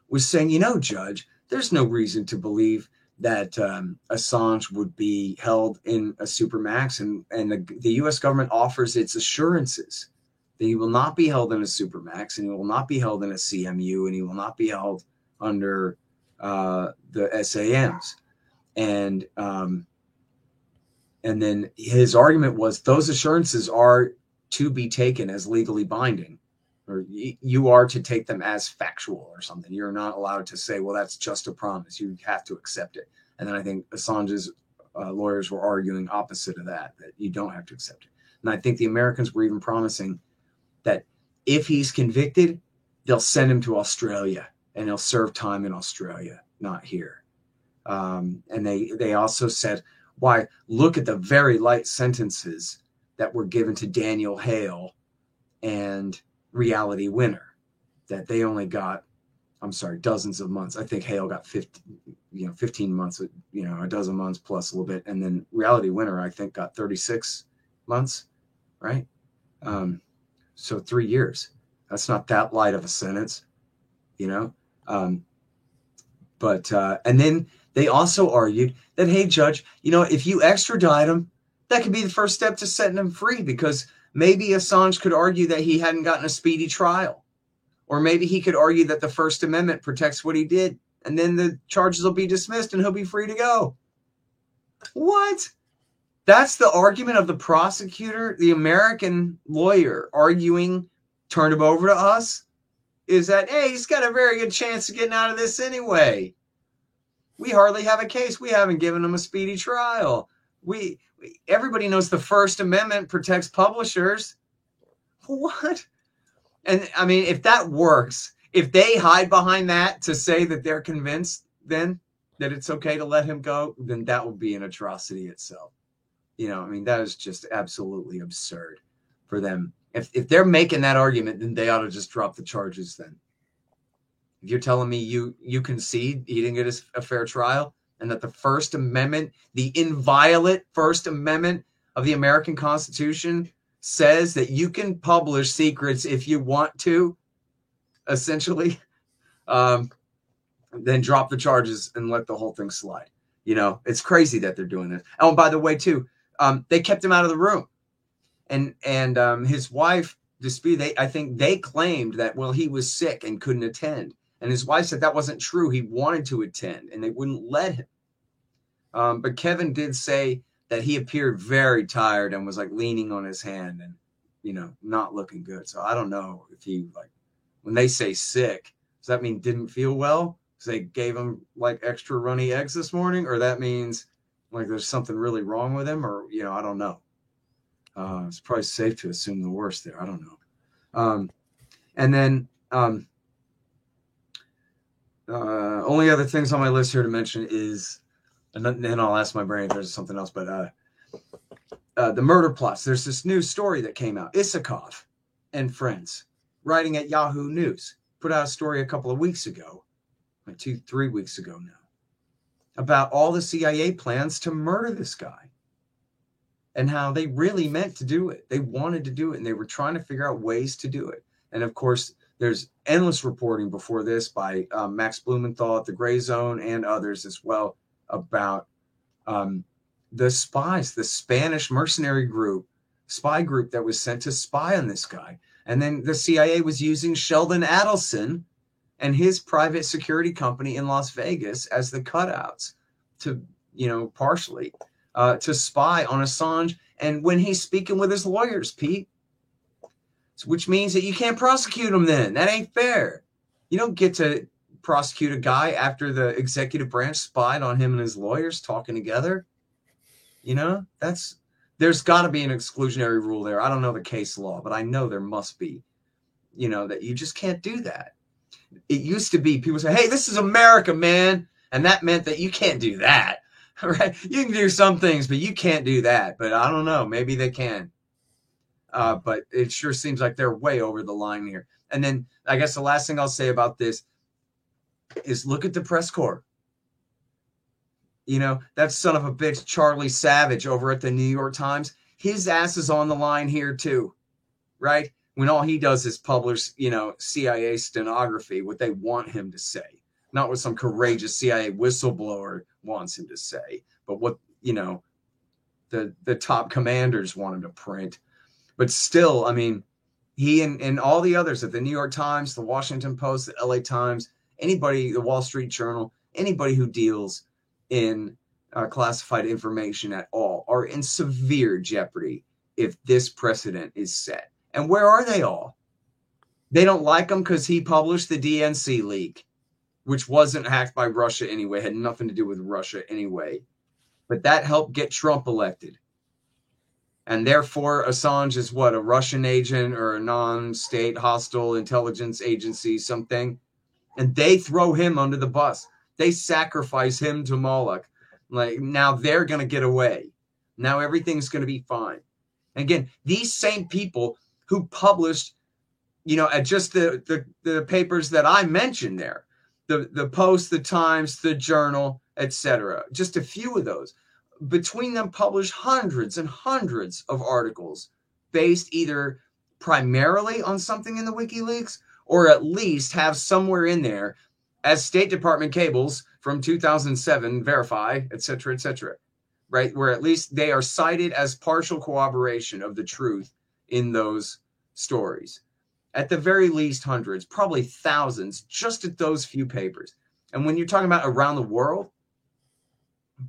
was saying, you know, Judge, there's no reason to believe that um, Assange would be held in a supermax, and and the, the U.S. government offers its assurances that he will not be held in a supermax and he will not be held in a CMU and he will not be held under uh, the SAMs. And um, and then his argument was those assurances are to be taken as legally binding, or you are to take them as factual or something. You're not allowed to say, well, that's just a promise. You have to accept it. And then I think Assange's uh, lawyers were arguing opposite of that, that you don't have to accept it. And I think the Americans were even promising that if he's convicted, they'll send him to Australia and he'll serve time in Australia, not here. Um, and they they also said, why look at the very light sentences that were given to Daniel Hale and Reality Winner, that they only got, I'm sorry, dozens of months. I think Hale got 15, you know, 15 months, you know, a dozen months plus a little bit. And then Reality Winner, I think, got 36 months, right? Um, so three years. That's not that light of a sentence, you know? Um, but, uh, and then they also argued that, hey, judge, you know, if you extradite him, that could be the first step to setting him free because maybe Assange could argue that he hadn't gotten a speedy trial. Or maybe he could argue that the First Amendment protects what he did, and then the charges will be dismissed and he'll be free to go. What? That's the argument of the prosecutor, the American lawyer arguing, turn him over to us, is that, hey, he's got a very good chance of getting out of this anyway. We hardly have a case. We haven't given him a speedy trial. We, everybody knows the First Amendment protects publishers. What? And I mean, if that works, if they hide behind that to say that they're convinced, then that it's okay to let him go, then that would be an atrocity itself. You know, I mean, that is just absolutely absurd for them. If if they're making that argument, then they ought to just drop the charges then. If you're telling me you you concede he didn't get a fair trial and that the First Amendment, the inviolate First Amendment of the American Constitution says that you can publish secrets if you want to, essentially, um, then drop the charges and let the whole thing slide. You know, it's crazy that they're doing this. Oh, and by the way, too, um, they kept him out of the room, and and um, his wife dispute. They, I think, they claimed that well, he was sick and couldn't attend, and his wife said that wasn't true. He wanted to attend, and they wouldn't let him. Um, but Kevin did say that he appeared very tired and was like leaning on his hand and you know not looking good. So I don't know if he like when they say sick, does that mean didn't feel well? Because they gave him like extra runny eggs this morning, or that means like there's something really wrong with him, or you know I don't know. Uh, it's probably safe to assume the worst there. I don't know. Um, and then um, uh, only other things on my list here to mention is and then I'll ask my brain if there's something else. But uh, uh, the murder plots. There's this new story that came out. Isikoff and friends, writing at Yahoo News, put out a story a couple of weeks ago, like two, three weeks ago now, about all the CIA plans to murder this guy and how they really meant to do it. They wanted to do it, and they were trying to figure out ways to do it. And of course, there's endless reporting before this by um, Max Blumenthal at the Gray Zone and others as well about um, the spies, the Spanish mercenary group, spy group that was sent to spy on this guy. And then the CIA was using Sheldon Adelson and his private security company in Las Vegas as the cutouts to, you know, partially uh, to spy on Assange. And when he's speaking with his lawyers, Pete, which means that you can't prosecute him then. That ain't fair. You don't get to prosecute a guy after the executive branch spied on him and his lawyers talking together. You know, that's there's got to be an exclusionary rule there. I don't know the case law, but I know there must be. You know that you just can't do that. It used to be people say, "Hey, this is America, man," and that meant that you can't do that. Right? You can do some things, but you can't do that. But I don't know. Maybe they can. Uh, but it sure seems like they're way over the line here. And then I guess the last thing I'll say about this is look at the press corps. You know, that son of a bitch, Charlie Savage over at the New York Times, his ass is on the line here too, right? When all he does is publish, you know, CIA stenography, what they want him to say, not what some courageous CIA whistleblower wants him to say, but what, you know, the, the top commanders want him to print. But still, I mean, he and, and all the others at the New York Times, the Washington Post, the LA Times, anybody, the Wall Street Journal, anybody who deals in uh, classified information at all are in severe jeopardy if this precedent is set. And where are they all? They don't like him because he published the DNC leak. which wasn't hacked by Russia anyway, had nothing to do with Russia anyway. But that helped get Trump elected. And therefore, Assange is what a Russian agent or a non state hostile intelligence agency, something. And they throw him under the bus. They sacrifice him to Moloch. Like now they're going to get away. Now everything's going to be fine. And again, these same people who published, you know, at just the, the, the papers that I mentioned there, the, the Post, the Times, the Journal, etc. Just a few of those. Between them, published hundreds and hundreds of articles based either primarily on something in the WikiLeaks or at least have somewhere in there as State Department cables from 2007 verify, etc., etc right? Where at least they are cited as partial corroboration of the truth in those stories. At the very least, hundreds, probably thousands, just at those few papers. And when you're talking about around the world,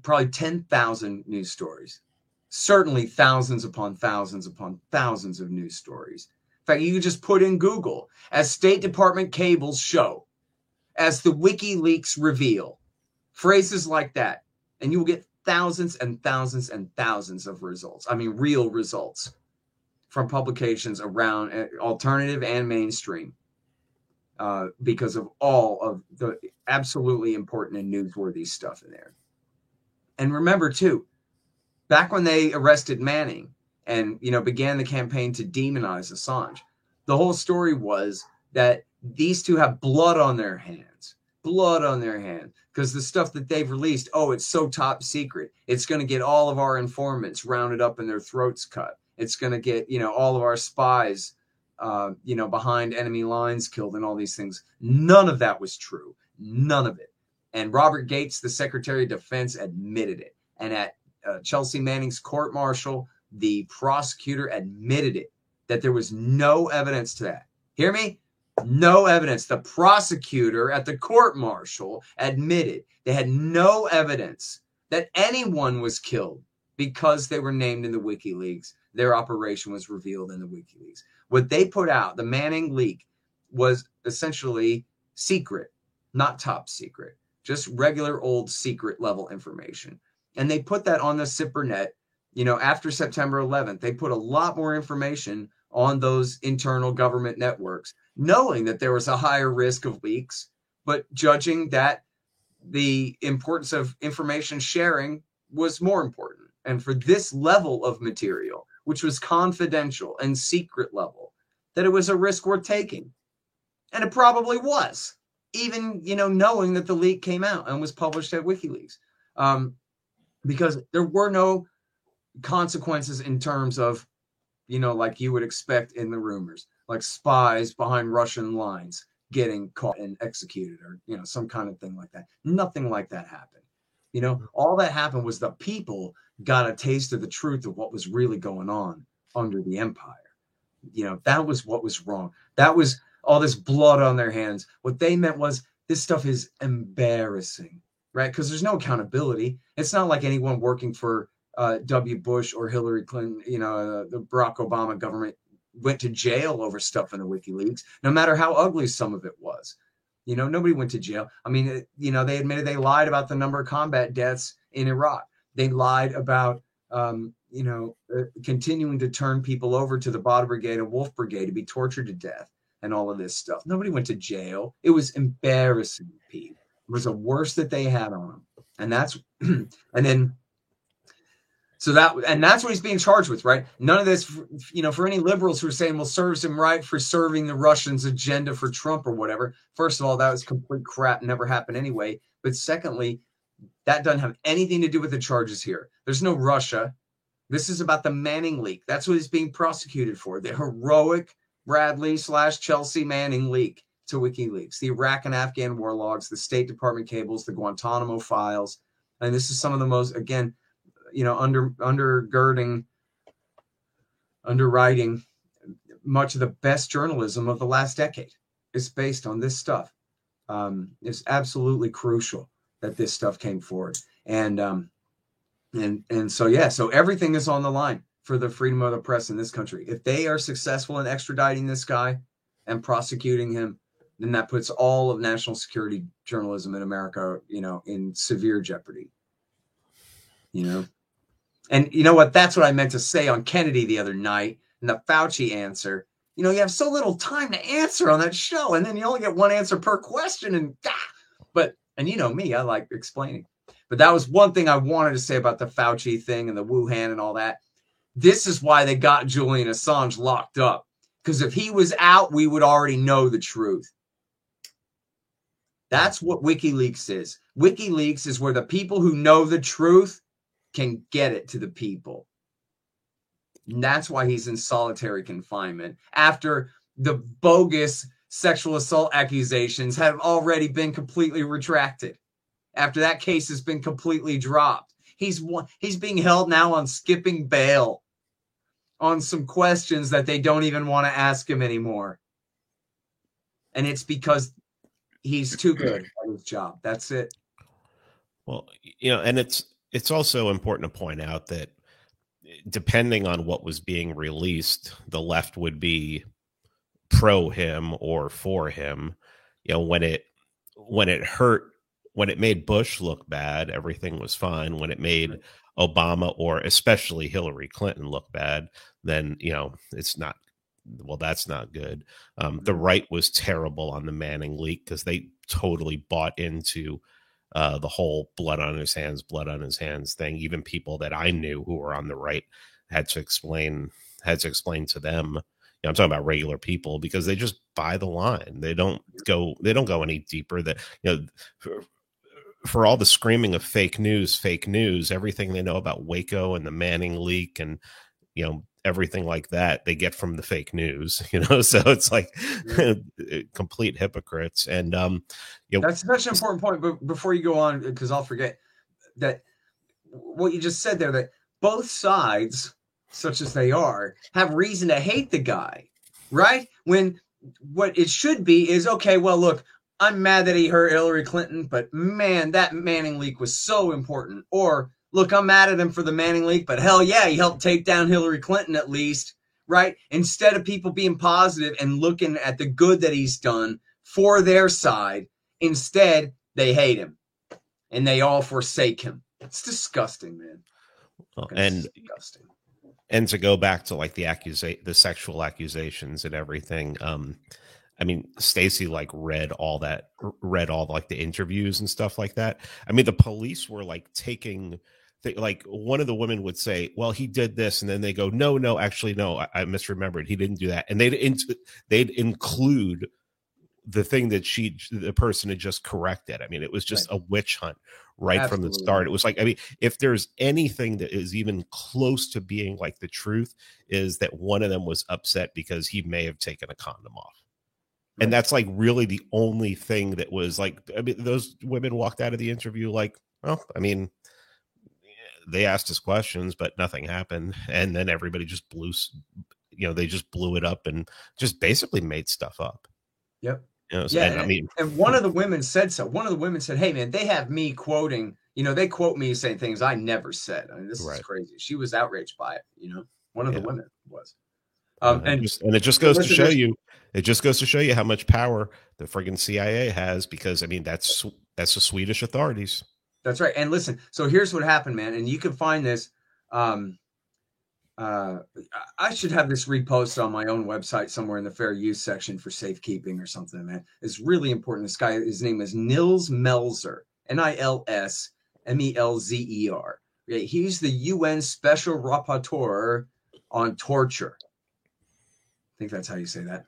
probably 10,000 news stories. Certainly thousands upon thousands upon thousands of news stories. In fact, you can just put in Google as State Department cables show, as the WikiLeaks reveal, phrases like that, and you will get thousands and thousands and thousands of results. I mean, real results from publications around eh, alternative and mainstream uh, because of all of the absolutely important and newsworthy stuff in there. And remember, too, back when they arrested Manning and you know began the campaign to demonize Assange, the whole story was that these two have blood on their hands, blood on their hands because the stuff that they've released, oh, it's so top secret. It's going to get all of our informants rounded up and their throats cut. It's going to get, you know, all of our spies, uh, you know, behind enemy lines killed and all these things. None of that was true. None of it. And Robert Gates, the Secretary of Defense, admitted it. And at uh, Chelsea Manning's court martial, the prosecutor admitted it that there was no evidence to that. Hear me? no evidence. The prosecutor at the court martial admitted they had no evidence that anyone was killed because they were named in the WikiLeaks. Their operation was revealed in the WikiLeaks. What they put out, the Manning leak, was essentially secret, not top secret, just regular old secret level information. And they put that on the SIPRNet, you know, after September 11th. They put a lot more information on those internal government networks knowing that there was a higher risk of leaks, but judging that the importance of information sharing was more important. And for this level of material, which was confidential and secret level, that it was a risk worth taking. And it probably was, even you know, knowing that the leak came out and was published at WikiLeaks. Um, because there were no consequences in terms of, you know, like you would expect in the rumors like spies behind Russian lines getting caught and executed or you know some kind of thing like that. Nothing like that happened. You know, all that happened was the people got a taste of the truth of what was really going on under the empire. You know, that was what was wrong. That was all this blood on their hands. What they meant was this stuff is embarrassing, right? Because there's no accountability. It's not like anyone working for uh, W. Bush or Hillary Clinton, you know, uh, the Barack Obama government went to jail over stuff in the WikiLeaks, no matter how ugly some of it was. You know, nobody went to jail. I mean, you know, they admitted they lied about the number of combat deaths in Iraq. They lied about, um, you know, uh, continuing to turn people over to the Badr Brigade and Wolf Brigade to be tortured to death and all of this stuff. Nobody went to jail. It was embarrassing, Pete. It was the worst that they had on them. And that's, and then so that and that's what he's being charged with, right? None of this, you know, for any liberals who are saying, well, serves him right for serving the Russians' agenda for Trump or whatever. First of all, that was complete crap, never happened anyway. But secondly, that doesn't have anything to do with the charges here. There's no Russia. This is about the Manning leak. That's what he's being prosecuted for. The heroic Bradley slash Chelsea Manning leak to WikiLeaks, the Iraq and Afghan war logs, the State Department cables, the Guantanamo files. And this is some of the most, again, you know, under undergirding, underwriting much of the best journalism of the last decade is based on this stuff. Um, it's absolutely crucial that this stuff came forward, and um, and and so yeah, so everything is on the line for the freedom of the press in this country. If they are successful in extraditing this guy and prosecuting him, then that puts all of national security journalism in America, you know, in severe jeopardy. You know, and you know what? That's what I meant to say on Kennedy the other night and the Fauci answer. You know, you have so little time to answer on that show, and then you only get one answer per question. And but and you know me, I like explaining. But that was one thing I wanted to say about the Fauci thing and the Wuhan and all that. This is why they got Julian Assange locked up. Because if he was out, we would already know the truth. That's what WikiLeaks is. WikiLeaks is where the people who know the truth can get it to the people. And that's why he's in solitary confinement after the bogus sexual assault accusations have already been completely retracted. After that case has been completely dropped. He's he's being held now on skipping bail on some questions that they don't even want to ask him anymore. And it's because he's too good at his job. That's it. Well, you know, and it's it's also important to point out that depending on what was being released, the left would be pro him or for him. You know, when it when it hurt, when it made Bush look bad, everything was fine. When it made Obama or especially Hillary Clinton look bad, then you know it's not well, that's not good. Um, the mm-hmm. right was terrible on the Manning leak because they totally bought into uh, the whole blood on his hands, blood on his hands thing. Even people that I knew who were on the right had to explain had to explain to them. You know, I'm talking about regular people because they just buy the line. They don't go. They don't go any deeper. That you know. For, all the screaming of fake news, fake news, everything they know about Waco and the Manning leak and you know everything like that they get from the fake news you know? So it's like yeah. complete hypocrites. And um you know that's such an important point but before you go on because i'll forget that what you just said there that both sides such as they are have reason to hate the guy right? When what it should be is okay well look i'm mad that he hurt hillary clinton but man that manning leak was so important or look, I'm mad at him for the Manning leak, but hell yeah, he helped take down Hillary Clinton at least, right? Instead of people being positive and looking at the good that he's done for their side, instead they hate him and they all forsake him. It's disgusting, man. And disgusting. And to go back to like the accusation, the sexual accusations and everything. Um, I mean, Stacy like read all that, read all like the interviews and stuff like that. I mean, the police were like taking they, like one of the women would say, "Well, he did this," and then they go, "No, no, actually, no, I, I misremembered. He didn't do that." And they'd in, they'd include the thing that she the person had just corrected. I mean, it was just right. a witch hunt right Absolutely. from the start. It was like, I mean, if there's anything that is even close to being like the truth, is that one of them was upset because he may have taken a condom off. And that's like really the only thing that was like, I mean, those women walked out of the interview like, well, I mean, they asked us questions, but nothing happened. And then everybody just blew, you know, they just blew it up and just basically made stuff up. Yep. You know, yeah, and, and, I mean, and one hmm. of the women said so. One of the women said, "Hey, man, they have me quoting. You know, they quote me saying things I never said. I mean, this right. is crazy." She was outraged by it. You know, one of yeah. the women was. Um, and, and, just, and it just goes to show you, it just goes to show you how much power the friggin' CIA has, because I mean, that's that's the Swedish authorities. That's right. And listen, so here's what happened, man. And you can find this. Um, uh, I should have this reposted on my own website somewhere in the fair use section for safekeeping or something, man. It's really important. This guy, his name is Nils Melzer, N I L S M E L Z E R. He's the UN Special Rapporteur on Torture. I think that's how you say that.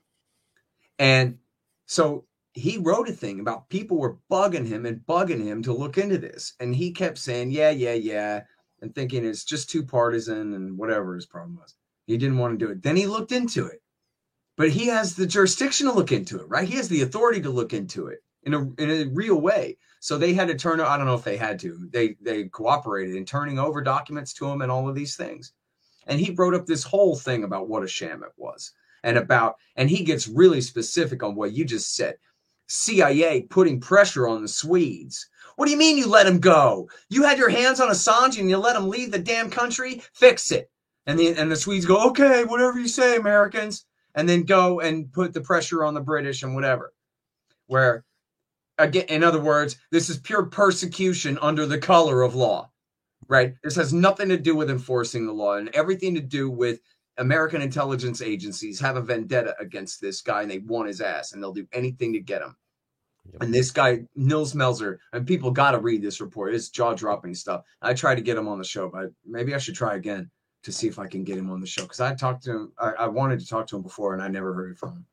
And so he wrote a thing about people were bugging him and bugging him to look into this. And he kept saying, yeah, yeah, yeah, and thinking it's just too partisan and whatever his problem was. He didn't want to do it. Then he looked into it. But he has the jurisdiction to look into it, right? He has the authority to look into it in a in a real way. So they had to turn I don't know if they had to. They they cooperated in turning over documents to him and all of these things. And he wrote up this whole thing about what a sham it was and about and he gets really specific on what you just said CIA putting pressure on the Swedes. What do you mean you let him go? You had your hands on Assange and you let him leave the damn country? Fix it. And the, and the Swedes go, okay, whatever you say, Americans. And then go and put the pressure on the British and whatever. where again, in other words, this is pure persecution under the color of law, right? This has nothing to do with enforcing the law and everything to do with American intelligence agencies have a vendetta against this guy and they want his ass and they'll do anything to get him. Yep. And this guy, Nils Melzer, and people got to read this report. It's jaw dropping stuff. I tried to get him on the show, but maybe I should try again to see if I can get him on the show because I talked to him. I, I, wanted to talk to him before and I never heard from him.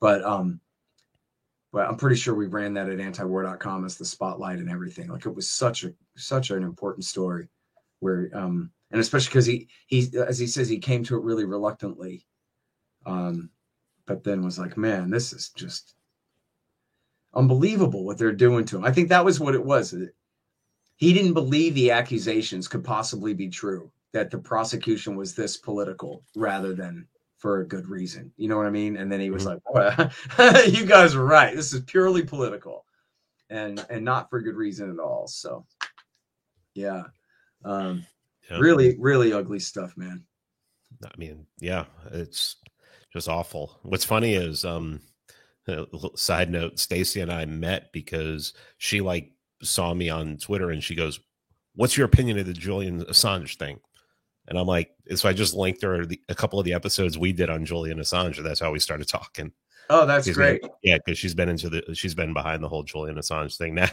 But um, but I'm pretty sure we ran that at antiwar.com as the spotlight and everything. Like it was such a such an important story where um and especially because he he as he says he came to it really reluctantly. Um, but then was like, man, this is just unbelievable what they're doing to him. I think that was what it was. He didn't believe the accusations could possibly be true, that the prosecution was this political rather than for a good reason. You know what I mean? And then he was mm-hmm. like, well, you guys are right. This is purely political and and not for good reason at all. So yeah. Um yeah. really, really ugly stuff, man. I mean, yeah, it's just awful. What's funny is um side note, Stacy and I met because she like saw me on Twitter and she goes, What's your opinion of the Julian Assange thing? And I'm like, so I just linked her the, a couple of the episodes we did on Julian Assange. And that's how we started talking. Oh, that's great. yeah, because she's been into the she's been behind the whole Julian Assange thing. Now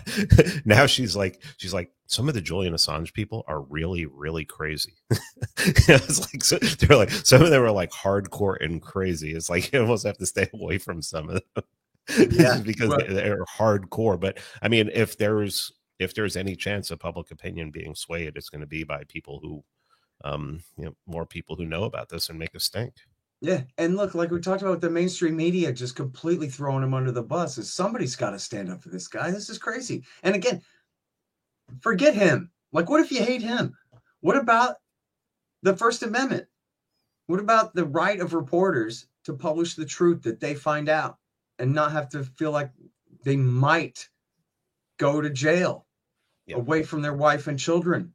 now she's like she's like, some of the Julian Assange people are really, really crazy. it's like so, they're like some of them are like hardcore and crazy. It's like you almost have to stay away from some of them. yeah, because well, they're hardcore. But I mean, if there's if there's any chance of public opinion being swayed, it's going to be by people who um, you know, more people who know about this and make a stink. Yeah, and look, like we talked about the mainstream media just completely throwing him under the bus. Is somebody's got to stand up for this guy? This is crazy. And again, forget him. Like, what if you hate him? What about the First Amendment? What about the right of reporters to publish the truth that they find out and not have to feel like they might go to jail yeah. away from their wife and children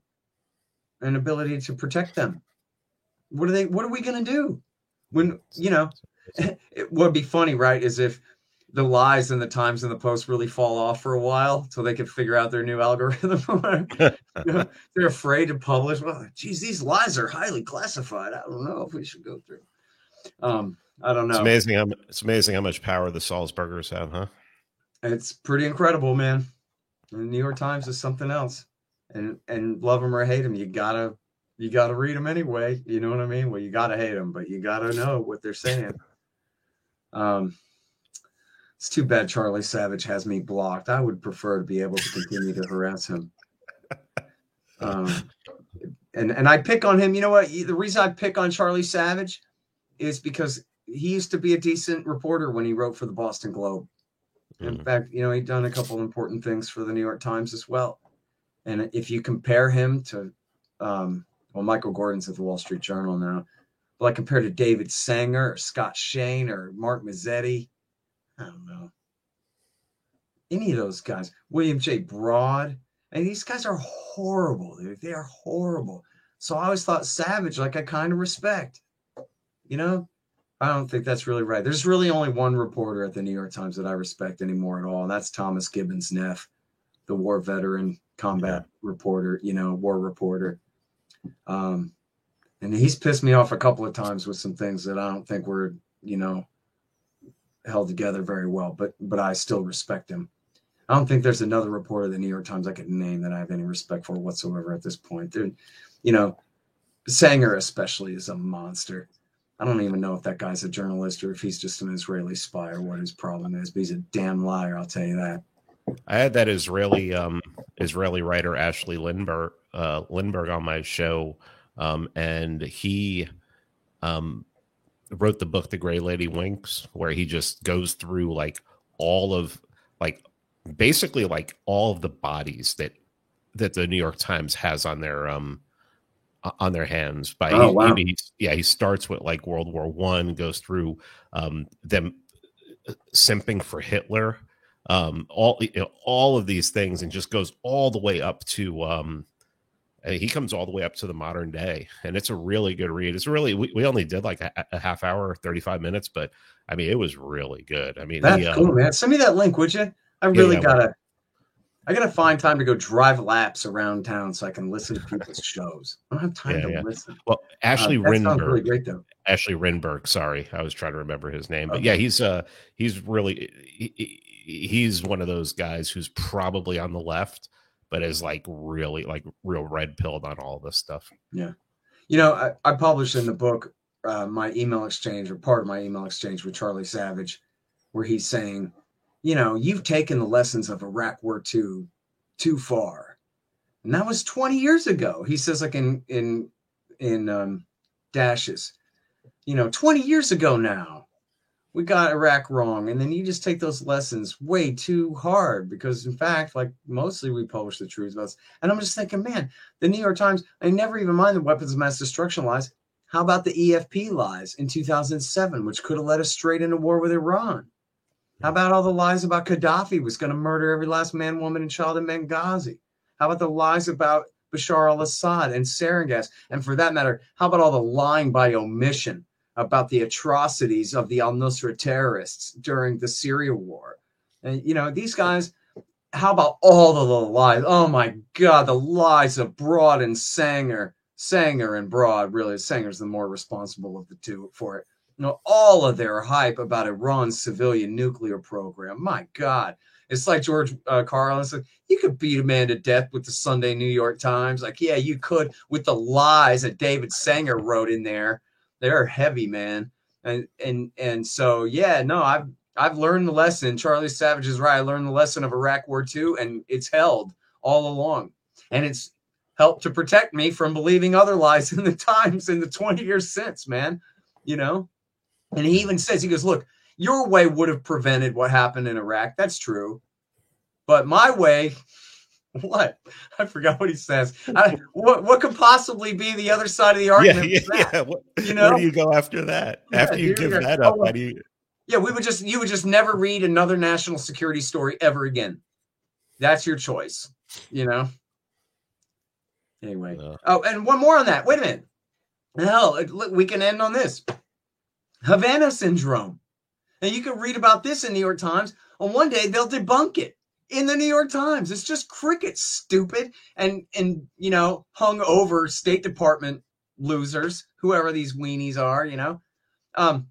and ability to protect them. What are they? What are we going to do when you know? It would be funny, right? Is if the lies and the times and the posts really fall off for a while so they can figure out their new algorithm. you know, they're afraid to publish. Well, geez, these lies are highly classified. I don't know if we should go through. Um, I don't know. It's amazing. How, it's amazing how much power the Sulzbergers have, huh? It's pretty incredible, man. The New York Times is something else and and love them or hate them, you gotta you gotta read them anyway. You know what I mean? Well, you gotta hate them, but you gotta know what they're saying. Um, it's too bad Charlie Savage has me blocked. I would prefer to be able to continue to harass him. Um, and and I pick on him. You know what? The reason I pick on Charlie Savage is because he used to be a decent reporter when he wrote for the Boston Globe. In mm. fact, you know, he'd done a couple important things for the New York Times as well. And if you compare him to, um, well, Michael Gordon's at the Wall Street Journal now, but like compared to David Sanger or Scott Shane or Mark Mazzetti, I don't know. Any of those guys, William J. Broad, and these guys are horrible, dude. They are horrible. So I always thought Savage, like I kind of respect. You know, I don't think that's really right. There's really only one reporter at the New York Times that I respect anymore at all, and that's Thomas Gibbons Neff, the war veteran combat yeah. reporter, you know, war reporter. Um, and he's pissed me off a couple of times with some things that I don't think were, you know, held together very well, but but I still respect him. I don't think there's another reporter the New York Times I could name that I have any respect for whatsoever at this point. They're, you know, Sanger especially is a monster. I don't even know if that guy's a journalist or if he's just an Israeli spy or what his problem is, but he's a damn liar, I'll tell you that. I had that Israeli um, Israeli writer Ashley Lindberg uh, Lindberg on my show, um, and he um, wrote the book The Gray Lady Winks, where he just goes through like all of like basically like all of the bodies that that the New York Times has on their um on their hands by oh, wow. he, yeah he starts with like World War One goes through um them uh, simping for Hitler um, all you know, all of these things, and just goes all the way up to um, he comes all the way up to the modern day, and it's a really good read. It's really we, we only did like a, a half hour, thirty five minutes, but I mean it was really good. I mean that's he, um, cool, man. Send me that link, would you? I really yeah, gotta. I gotta find time to go drive laps around town so I can listen to people's shows. I don't have time Yeah, to yeah. listen. Well, Ashley Uh, sounds really great though. Ashley Rindsburg. Sorry, I was trying to remember his name, but Okay. yeah, he's uh he's really he- he's one of those guys who's probably on the left, but is like really like real red pilled on all this stuff. Yeah. You know, I, I published in the book uh, my email exchange or part of my email exchange with Charlie Savage, where he's saying, you know, you've taken the lessons of Iraq War II too far, and that was 20 years ago. He says, like in in in um, dashes, you know, 20 years ago now. We got Iraq wrong, and then you just take those lessons way too hard because, in fact, like mostly we publish the truth about. this. And I'm just thinking, man, the New York Times, I never even mind the weapons of mass destruction lies. How about the EFP lies in 2007, which could have led us straight into war with Iran? How about all the lies about Gaddafi was going to murder every last man, woman, and child in Benghazi? How about the lies about Bashar al Assad and sarin gas? And for that matter, how about all the lying by omission about the atrocities of the al Nusra terrorists during the Syria war? And, you know, these guys, how about all of the lies? Oh my God, the lies of Broad and Sanger. Sanger and Broad, really, Sanger's the more responsible of the two for it. You know, all of their hype about Iran's civilian nuclear program. My God. It's like George uh, Carlin said, you could beat a man to death with the Sunday New York Times. Like, yeah, you could with the lies that David Sanger wrote in there. They're heavy, man. And and and so yeah, no, I've I've learned the lesson. Charlie Savage is right. I learned the lesson of Iraq War II, and it's held all along. And it's helped to protect me from believing other lies in the times in the 20 years since, man. You know? And he even says, he goes, look, your way would have prevented what happened in Iraq. That's true. But my way, what? I forgot what he says. I, what, what could possibly be the other side of the argument? yeah, that? yeah. What, You where know? do you go after that? Yeah, after you give that up, oh, how do you? Yeah, we would just you would just never read another national security story ever again. That's your choice, you know. Anyway, Uh, oh, and one more on that. Wait a minute. Hell, look, we can end on this. Havana syndrome. And you can read about this in New York Times. On one day they'll debunk it in the New York Times. It's just cricket, stupid, and and you know hung over State Department losers, whoever these weenies are, you know. Um,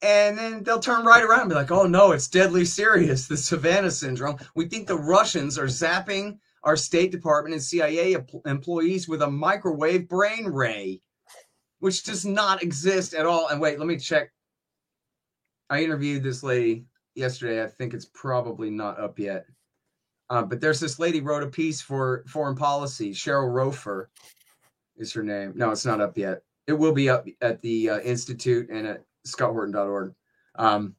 and then they'll turn right around and be like, oh no, it's deadly serious, the Havana syndrome. We think the Russians are zapping our State Department and CIA employees with a microwave brain ray, which does not exist at all. And wait, let me check. I interviewed this lady yesterday. I think it's probably not up yet. Uh, but there's this lady wrote a piece for Foreign Policy. Cheryl Rofer is her name. No, it's not up yet. It will be up at the uh, Institute and at scotthorton.org. Um,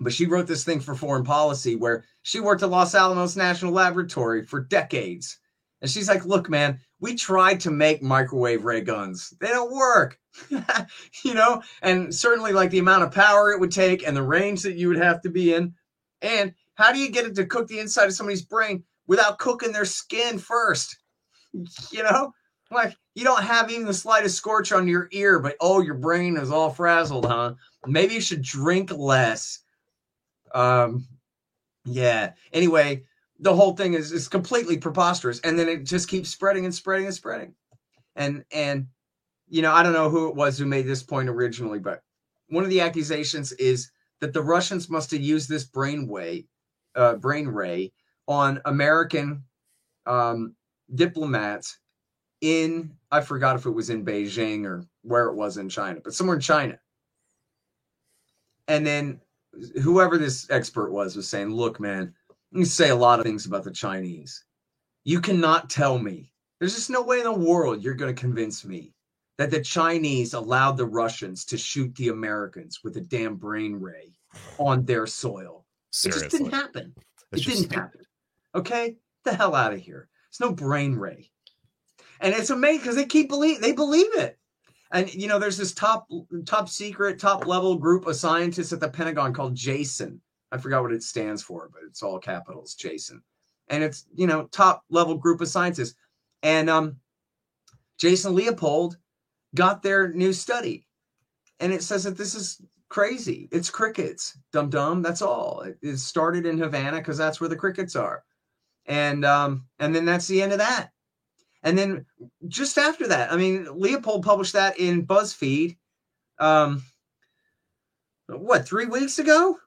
but she wrote this thing for foreign policy where she worked at Los Alamos National Laboratory for decades. And she's like, look, man, we tried to make microwave ray guns. They don't work. you know, and certainly like the amount of power it would take and the range that you would have to be in. And how do you get it to cook the inside of somebody's brain without cooking their skin first? You know, like you don't have even the slightest scorch on your ear, but oh, your brain is all frazzled, huh? Maybe you should drink less. Um, yeah. Anyway, the whole thing is is completely preposterous, and then it just keeps spreading and spreading and spreading, and and you know I don't know who it was who made this point originally, but one of the accusations is that the Russians must have used this brain way, uh, brain ray on American um, diplomats in I forgot if it was in Beijing or where it was in China, but somewhere in China. And then whoever this expert was was saying, "Look, man, you say a lot of things about the Chinese. You cannot tell me. There's just no way in the world you're going to convince me that the Chinese allowed the Russians to shoot the Americans with a damn brain ray on their soil. Seriously. It just didn't happen. It just didn't happen. Okay, the hell out of here. It's no brain ray, and it's amazing because they keep believe they believe it. And you know, there's this top top secret, top level group of scientists at the Pentagon called Jason. I forgot what it stands for, but it's all capitals, Jason. And it's you know top level group of scientists, And um, Jason Leopold got their new study, and it says that this is crazy. It's crickets, dum dum. That's all. It, it started in Havana because that's where the crickets are, and um, and then that's the end of that. And then just after that, I mean, Leopold published that in BuzzFeed. Um, what three weeks ago?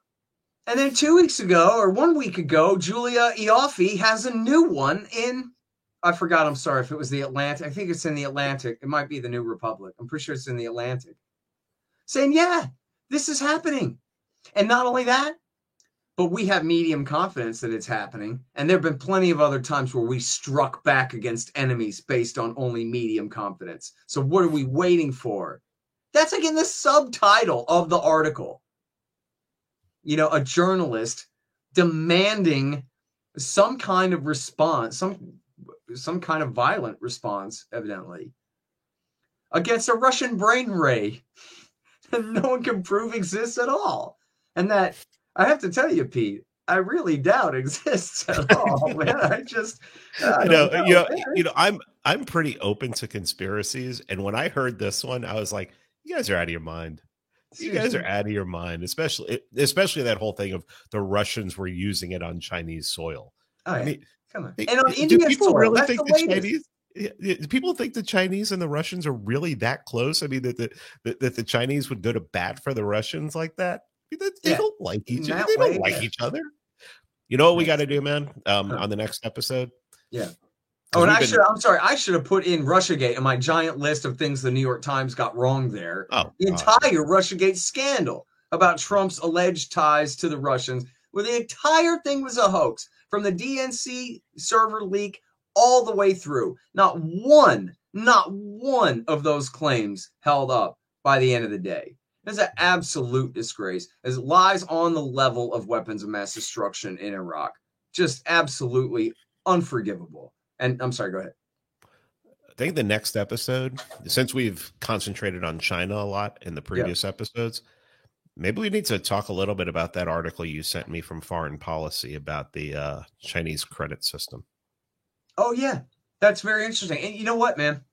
And then two weeks ago, or one week ago, Julia Ioffe has a new one in. I forgot. I'm sorry if it was the Atlantic. I think it's in the Atlantic. It might be the New Republic. I'm pretty sure it's in the Atlantic. Saying, yeah, this is happening. And not only that, but we have medium confidence that it's happening. And there have been plenty of other times where we struck back against enemies based on only medium confidence. So what are we waiting for? That's like in the subtitle of the article. You know, a journalist demanding some kind of response, some some kind of violent response, evidently, against a Russian brain ray that no one can prove exists at all. And that I have to tell you, Pete, I really doubt exists at all. man. I just I know, know, you know, you know, I'm I'm pretty open to conspiracies. And when I heard this one, I was like, you guys are out of your mind. You guys are out of your mind, especially eh, especially that whole thing of the Russians were using it on Chinese soil. Oh, yeah. I mean, Come on. Eh, and on eh, India do people soil, really think the, the Chinese? People think the Chinese and the Russians are really that close? I mean, that the that, that the Chinese would go to bat for the Russians like that? They, they yeah. don't like each other. They don't like yeah. each other. You know what we got to do, man? Um, on the next episode. Yeah. Oh, and I been... should, I'm sorry, I should have put in Russiagate in my giant list of things the New York Times got wrong there. Oh, the entire oh. Russiagate scandal about Trump's alleged ties to the Russians, where the entire thing was a hoax from the DNC server leak all the way through. Not one, not one of those claims held up by the end of the day. It's an absolute disgrace as it lies on the level of weapons of mass destruction in Iraq. Just absolutely unforgivable. And I'm sorry, go ahead. I think the next episode, since we've concentrated on China a lot in the previous episodes, maybe we need to talk a little bit about that article you sent me from Foreign Policy about the uh, Chinese credit system. Oh yeah, that's very interesting. And you know what, man?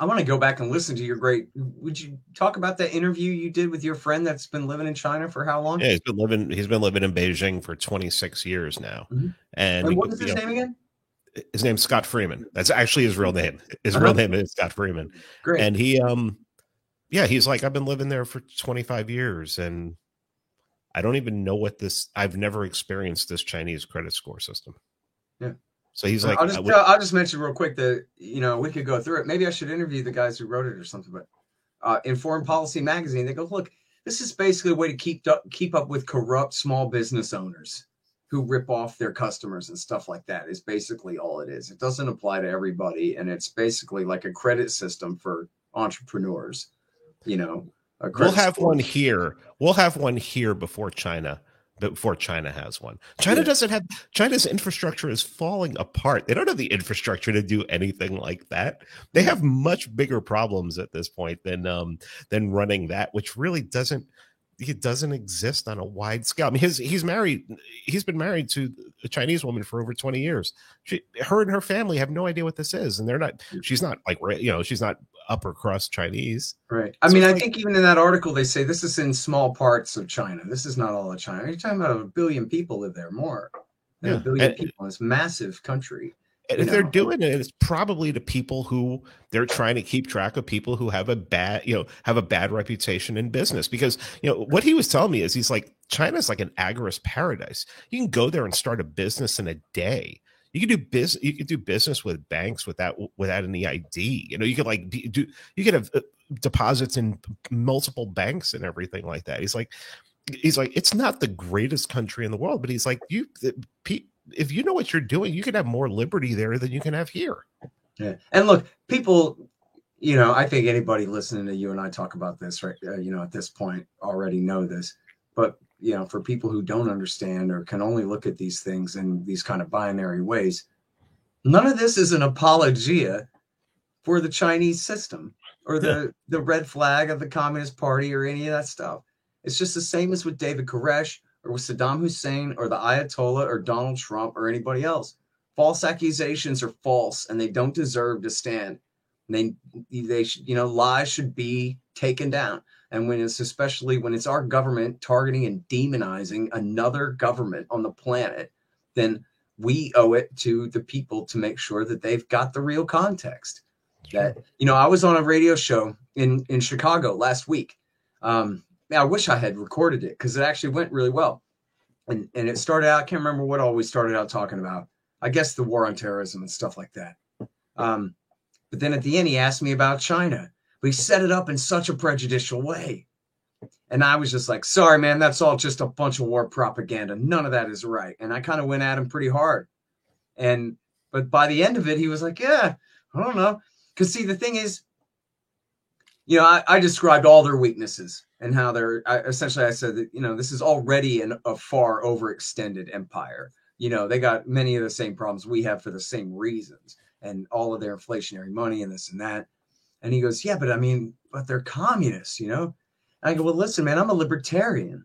I want to go back and listen to your great. Would you talk about that interview you did with your friend that's been living in China for how long? Yeah, he's been living. He's been living in Beijing for 26 years now. Mm-hmm. And Wait, what is his know, name again? His name's Scott Freeman. That's actually his real name. His uh-huh. real name is Scott Freeman. Great. And he um yeah, he's like I've been living there for 25 years and I don't even know what this I've never experienced this Chinese credit score system. Yeah. So he's like I'll just would, I'll just mention real quick that you know, we could go through it. Maybe I should interview the guys who wrote it or something, but uh, in Foreign Policy magazine, they go, "Look, this is basically a way to keep keep up with corrupt small business owners." Who rip off their customers and stuff like that is basically all it is. It doesn't apply to everybody, and it's basically like a credit system for entrepreneurs. You know, we'll have one here. We'll have one here before China. Before China has one, China yeah. doesn't have China's infrastructure is falling apart. They don't have the infrastructure to do anything like that. They have much bigger problems at this point than um than running that, which really doesn't it doesn't exist on a wide scale. I mean, his he's married. He's been married to a Chinese woman for over twenty years. She, her and her family have no idea what this is, and they're not. Mm. She's not like you know, she's not upper crust Chinese. Right. I so mean, I like, think even in that article they say this is in small parts of China. This is not all of China. You're talking about a billion people live there, more than yeah. a billion and, people. It's massive country. And if know. they're doing it, it's probably to people who they're trying to keep track of people who have a bad, you know, have a bad reputation in business. Because you know what he was telling me is he's like China's like an agorist paradise. You can go there and start a business in a day. You can do business. You can do business with banks without without any ID. You know, you could like do. You could have uh, deposits in multiple banks and everything like that. He's like, he's like, it's not the greatest country in the world, but he's like, you, if you know what you're doing, you can have more liberty there than you can have here. Yeah, and look, people, you know, I think anybody listening to you and I talk about this, right? Uh, you know, at this point, already know this, but you know, for people who don't understand or can only look at these things in these kind of binary ways, none of this is an apologia for the Chinese system or the yeah. the red flag of the Communist Party or any of that stuff. It's just the same as with David Koresh or with Saddam Hussein or the Ayatollah or Donald Trump or anybody else. false accusations are false and they don't deserve to stand. They they should, you know, lies should be taken down. And when it's especially when it's our government targeting and demonizing another government on the planet, then we owe it to the people to make sure that they've got the real context. That you know, I was on a radio show in in Chicago last week. Um, I wish I had recorded it because it actually went really well. And and it started out, I can't remember what all we started out talking about. I guess the war on terrorism and stuff like that. Um, but then at the end, he asked me about China, but he set it up in such a prejudicial way. And I was just like, sorry, man, that's all just a bunch of war propaganda. None of that is right. And I kind of went at him pretty hard. And, but by the end of it, he was like, yeah, I don't know. Because see, the thing is, you know, I, I described all their weaknesses and how they're I, essentially, I said that, you know, this is already an, a far overextended empire. You know, they got many of the same problems we have for the same reasons and all of their inflationary money and this and that. And he goes, yeah, but I mean, but they're communists, you know? And I go, well, listen, man, I'm a libertarian.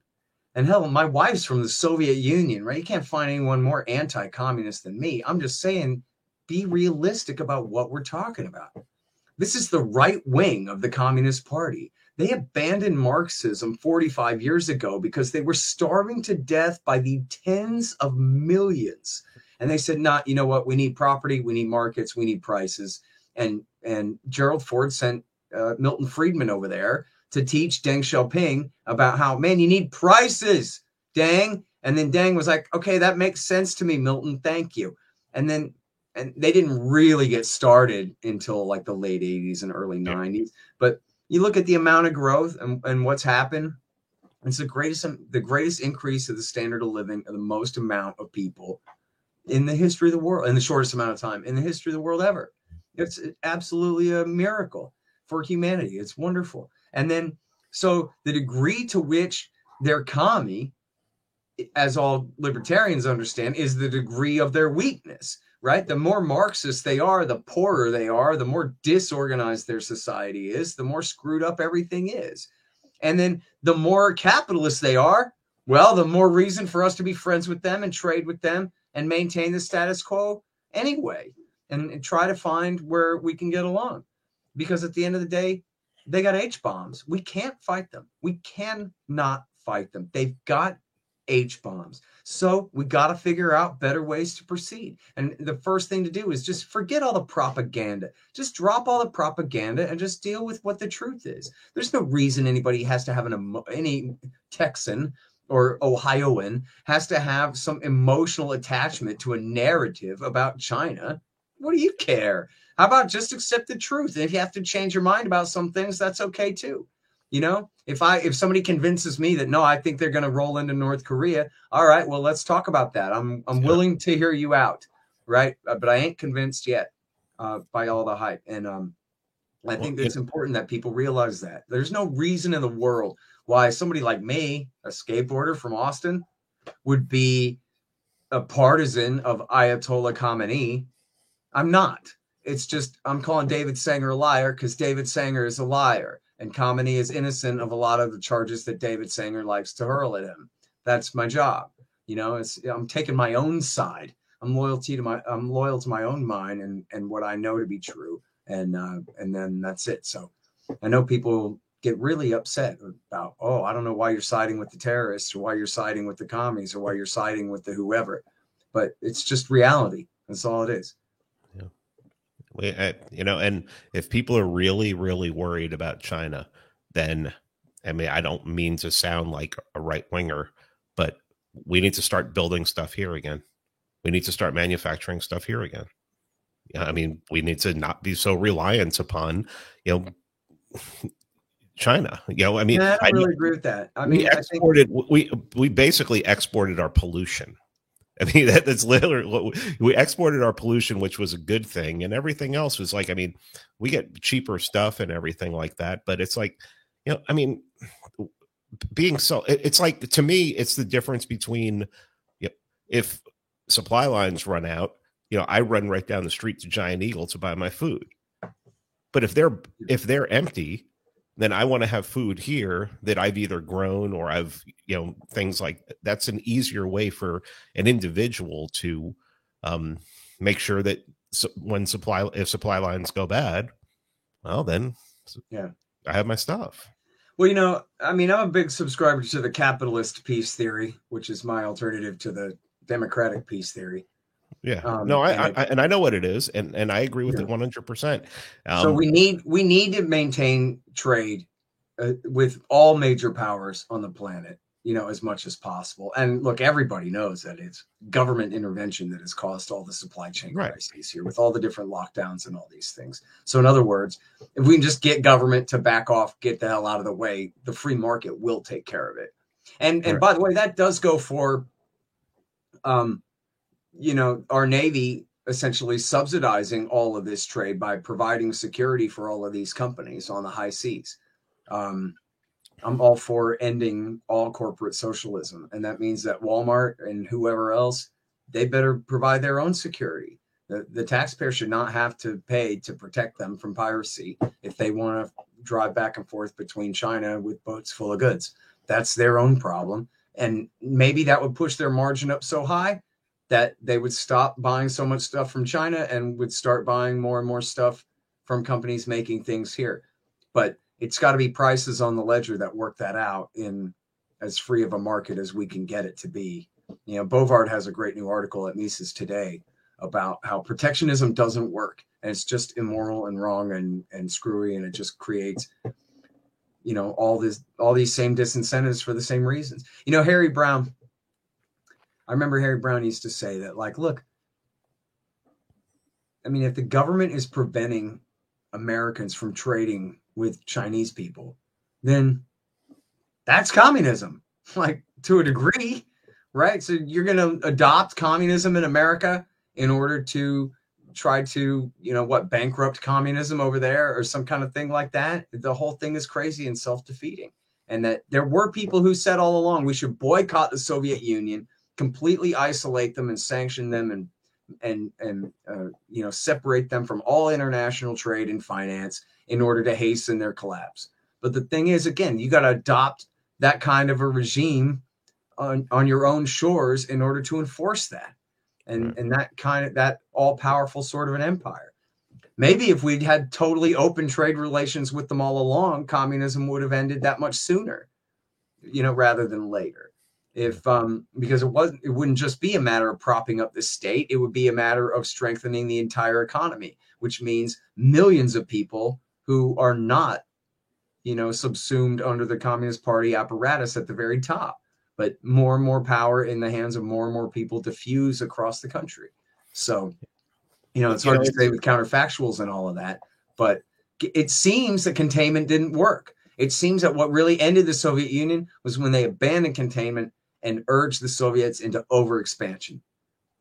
And hell, my wife's from the Soviet Union, right? You can't find anyone more anti communist than me. I'm just saying, be realistic about what we're talking about. This is the right wing of the Communist Party. They abandoned Marxism 45 years ago because they were starving to death by the tens of millions. And they said, not, you know what? We need property, we need markets, we need prices. And and Gerald Ford sent uh, Milton Friedman over there to teach Deng Xiaoping about how, man, you need prices, Deng. And then Deng was like, okay, that makes sense to me, Milton. Thank you. And then, and they didn't really get started until like the late 80s and early 90s. But you look at the amount of growth and, and what's happened. It's the greatest, the greatest increase of the standard of living of the most amount of people in the history of the world, in the shortest amount of time in the history of the world ever. It's absolutely a miracle for humanity. It's wonderful. And then, so the degree to which their economy, as all libertarians understand, is the degree of their weakness, right? The more Marxist they are, the poorer they are, the more disorganized their society is, the more screwed up everything is. And then the more capitalist they are, well, the more reason for us to be friends with them and trade with them and maintain the status quo anyway and, and try to find where we can get along. Because at the end of the day, they got H bombs. We can't fight them. We cannot fight them. They've got H bombs. So we got to figure out better ways to proceed. And the first thing to do is just forget all the propaganda. Just drop all the propaganda and just deal with what the truth is. There's no reason anybody has to have an any Texan or Ohioan has to have some emotional attachment to a narrative about China. What do you care? How about just accept the truth? And if you have to change your mind about some things, that's okay too. You know, if I if somebody convinces me that no, I think they're going to roll into North Korea, all right, well, let's talk about that. I'm I'm willing to hear you out, right? Uh, but I ain't convinced yet uh, by all the hype, and um, I think it's important that people realize that there's no reason in the world why somebody like me, a skateboarder from Austin, would be a partisan of Ayatollah Khamenei. I'm not. It's just I'm calling David Sanger a liar because David Sanger is a liar, and Khamenei is innocent of a lot of the charges that David Sanger likes to hurl at him. That's my job. You know, it's I'm taking my own side. I'm loyalty to my I'm loyal to my own mind and and what I know to be true, and uh, and then that's it. So I know people get really upset about, oh, I don't know why you're siding with the terrorists or why you're siding with the commies or why you're siding with the whoever. But it's just reality. That's all it is. We, uh, you know, and if people are really, really worried about China, then I mean, I don't mean to sound like a right winger, but we need to start building stuff here again. We need to start manufacturing stuff here again. I mean, we need to not be so reliant upon, you know, China. You know, I mean, yeah, I don't really I, agree with that. I mean, we exported. Think... we we basically exported our pollution. I mean, that, that's literally we, exported our pollution, which was a good thing, and everything else was like, I mean, we get cheaper stuff and everything like that, but it's like, you know, I mean, being so, it, it's like to me, it's the difference between, you know, if supply lines run out, you know, I run right down the street to Giant Eagle to buy my food, but if they're if they're empty, then I want to have food here that I've either grown or I've, you know, things like that's an easier way for an individual to, um, make sure that when supply if supply lines go bad, well then yeah, I have my stuff. Well, you know, I mean, I'm a big subscriber to the capitalist peace theory, which is my alternative to the democratic peace theory. Yeah, um, no, I and, I, and I know what it is, and and I agree with yeah. it 100. Um, percent So we need we need to maintain trade uh, with all major powers on the planet, you know, as much as possible. And look, everybody knows that it's government intervention that has caused all the supply chain right. crises here with all the different lockdowns and all these things. So, in other words, if we can just get government to back off, get the hell out of the way, the free market will take care of it. And and right. by the way, that does go for, um, you know, our navy essentially subsidizing all of this trade by providing security for all of these companies on the high seas. Um, I'm all for ending all corporate socialism. And that means that Walmart and whoever else, they better provide their own security. The, the taxpayer should not have to pay to protect them from piracy if they want to drive back and forth between China with boats full of goods. That's their own problem. And maybe that would push their margin up so high that they would stop buying so much stuff from China and would start buying more and more stuff from companies making things here. But it's got to be prices on the ledger that work that out in as free of a market as we can get it to be. You know, Bovard has a great new article at Mises today about how protectionism doesn't work and it's just immoral and wrong and and screwy and it just creates you know all this all these same disincentives for the same reasons. You know, Harry Browne I remember Harry Browne used to say that like look I mean if the government is preventing Americans from trading with Chinese people, then that's communism, like to a degree, right? So you're going to adopt communism in America in order to try to, you know, what, bankrupt communism over there or some kind of thing like that. The whole thing is crazy and self defeating. And that there were people who said all along we should boycott the Soviet Union, completely isolate them and sanction them and and and uh, you know separate them from all international trade and finance in order to hasten their collapse. But the thing is, again, you got to adopt that kind of a regime on, on your own shores in order to enforce that. And, and that kind of that all powerful sort of an empire. Maybe if we'd had totally open trade relations with them all along, communism would have ended that much sooner, you know, rather than later. If um, because it wasn't, it wouldn't just be a matter of propping up the state; it would be a matter of strengthening the entire economy, which means millions of people who are not, you know, subsumed under the Communist Party apparatus at the very top. But more and more power in the hands of more and more people diffuse across the country. So, you know, it's hard to say with counterfactuals and all of that, but it seems that containment didn't work. It seems that what really ended the Soviet Union was when they abandoned containment and urged the Soviets into overexpansion,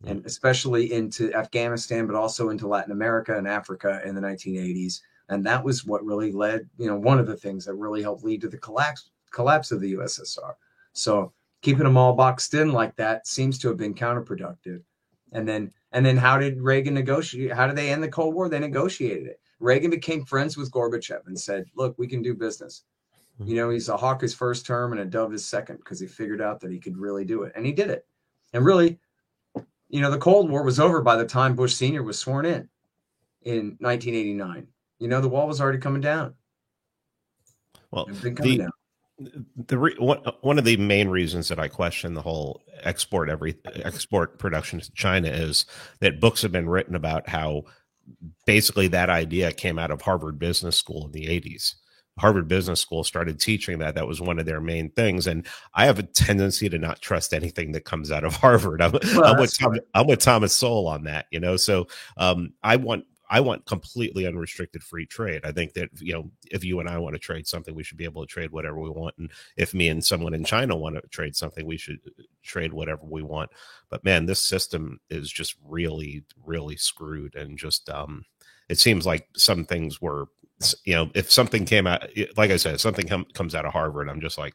and especially into Afghanistan, but also into Latin America and Africa in the 1980s and that was what really led you know one of the things that really helped lead to the collapse collapse of the ussr so keeping them all boxed in like that seems to have been counterproductive. And then and then how did reagan negotiate how did they end the cold war? They negotiated it. Reagan became friends with gorbachev and said look we can do business hmm. you know he's a hawk his first term and a dove his second because he figured out that he could really do it and he did it and really you know the cold war was over by the time bush senior was sworn in in 1989 you know the wall was already coming down. Well, the, down. the re, one, one of the main reasons that I question the whole export every export production to China is that books have been written about how basically that idea came out of Harvard Business School in the 80s. Harvard Business School started teaching that. That was one of their main things. And I have a tendency to not trust anything that comes out of Harvard. I'm, well, I'm with, Tom, I'm with Thomas Sowell on that, you know. So um, I want I want completely unrestricted free trade. I think that you know if you and I want to trade something, we should be able to trade whatever we want, and if me and someone in China want to trade something, we should uh, trade whatever we want. But man, this system is just really, really screwed, and just um, it seems like some things were, you know, if something came out, like I said, something com- comes out of Harvard, I'm just like,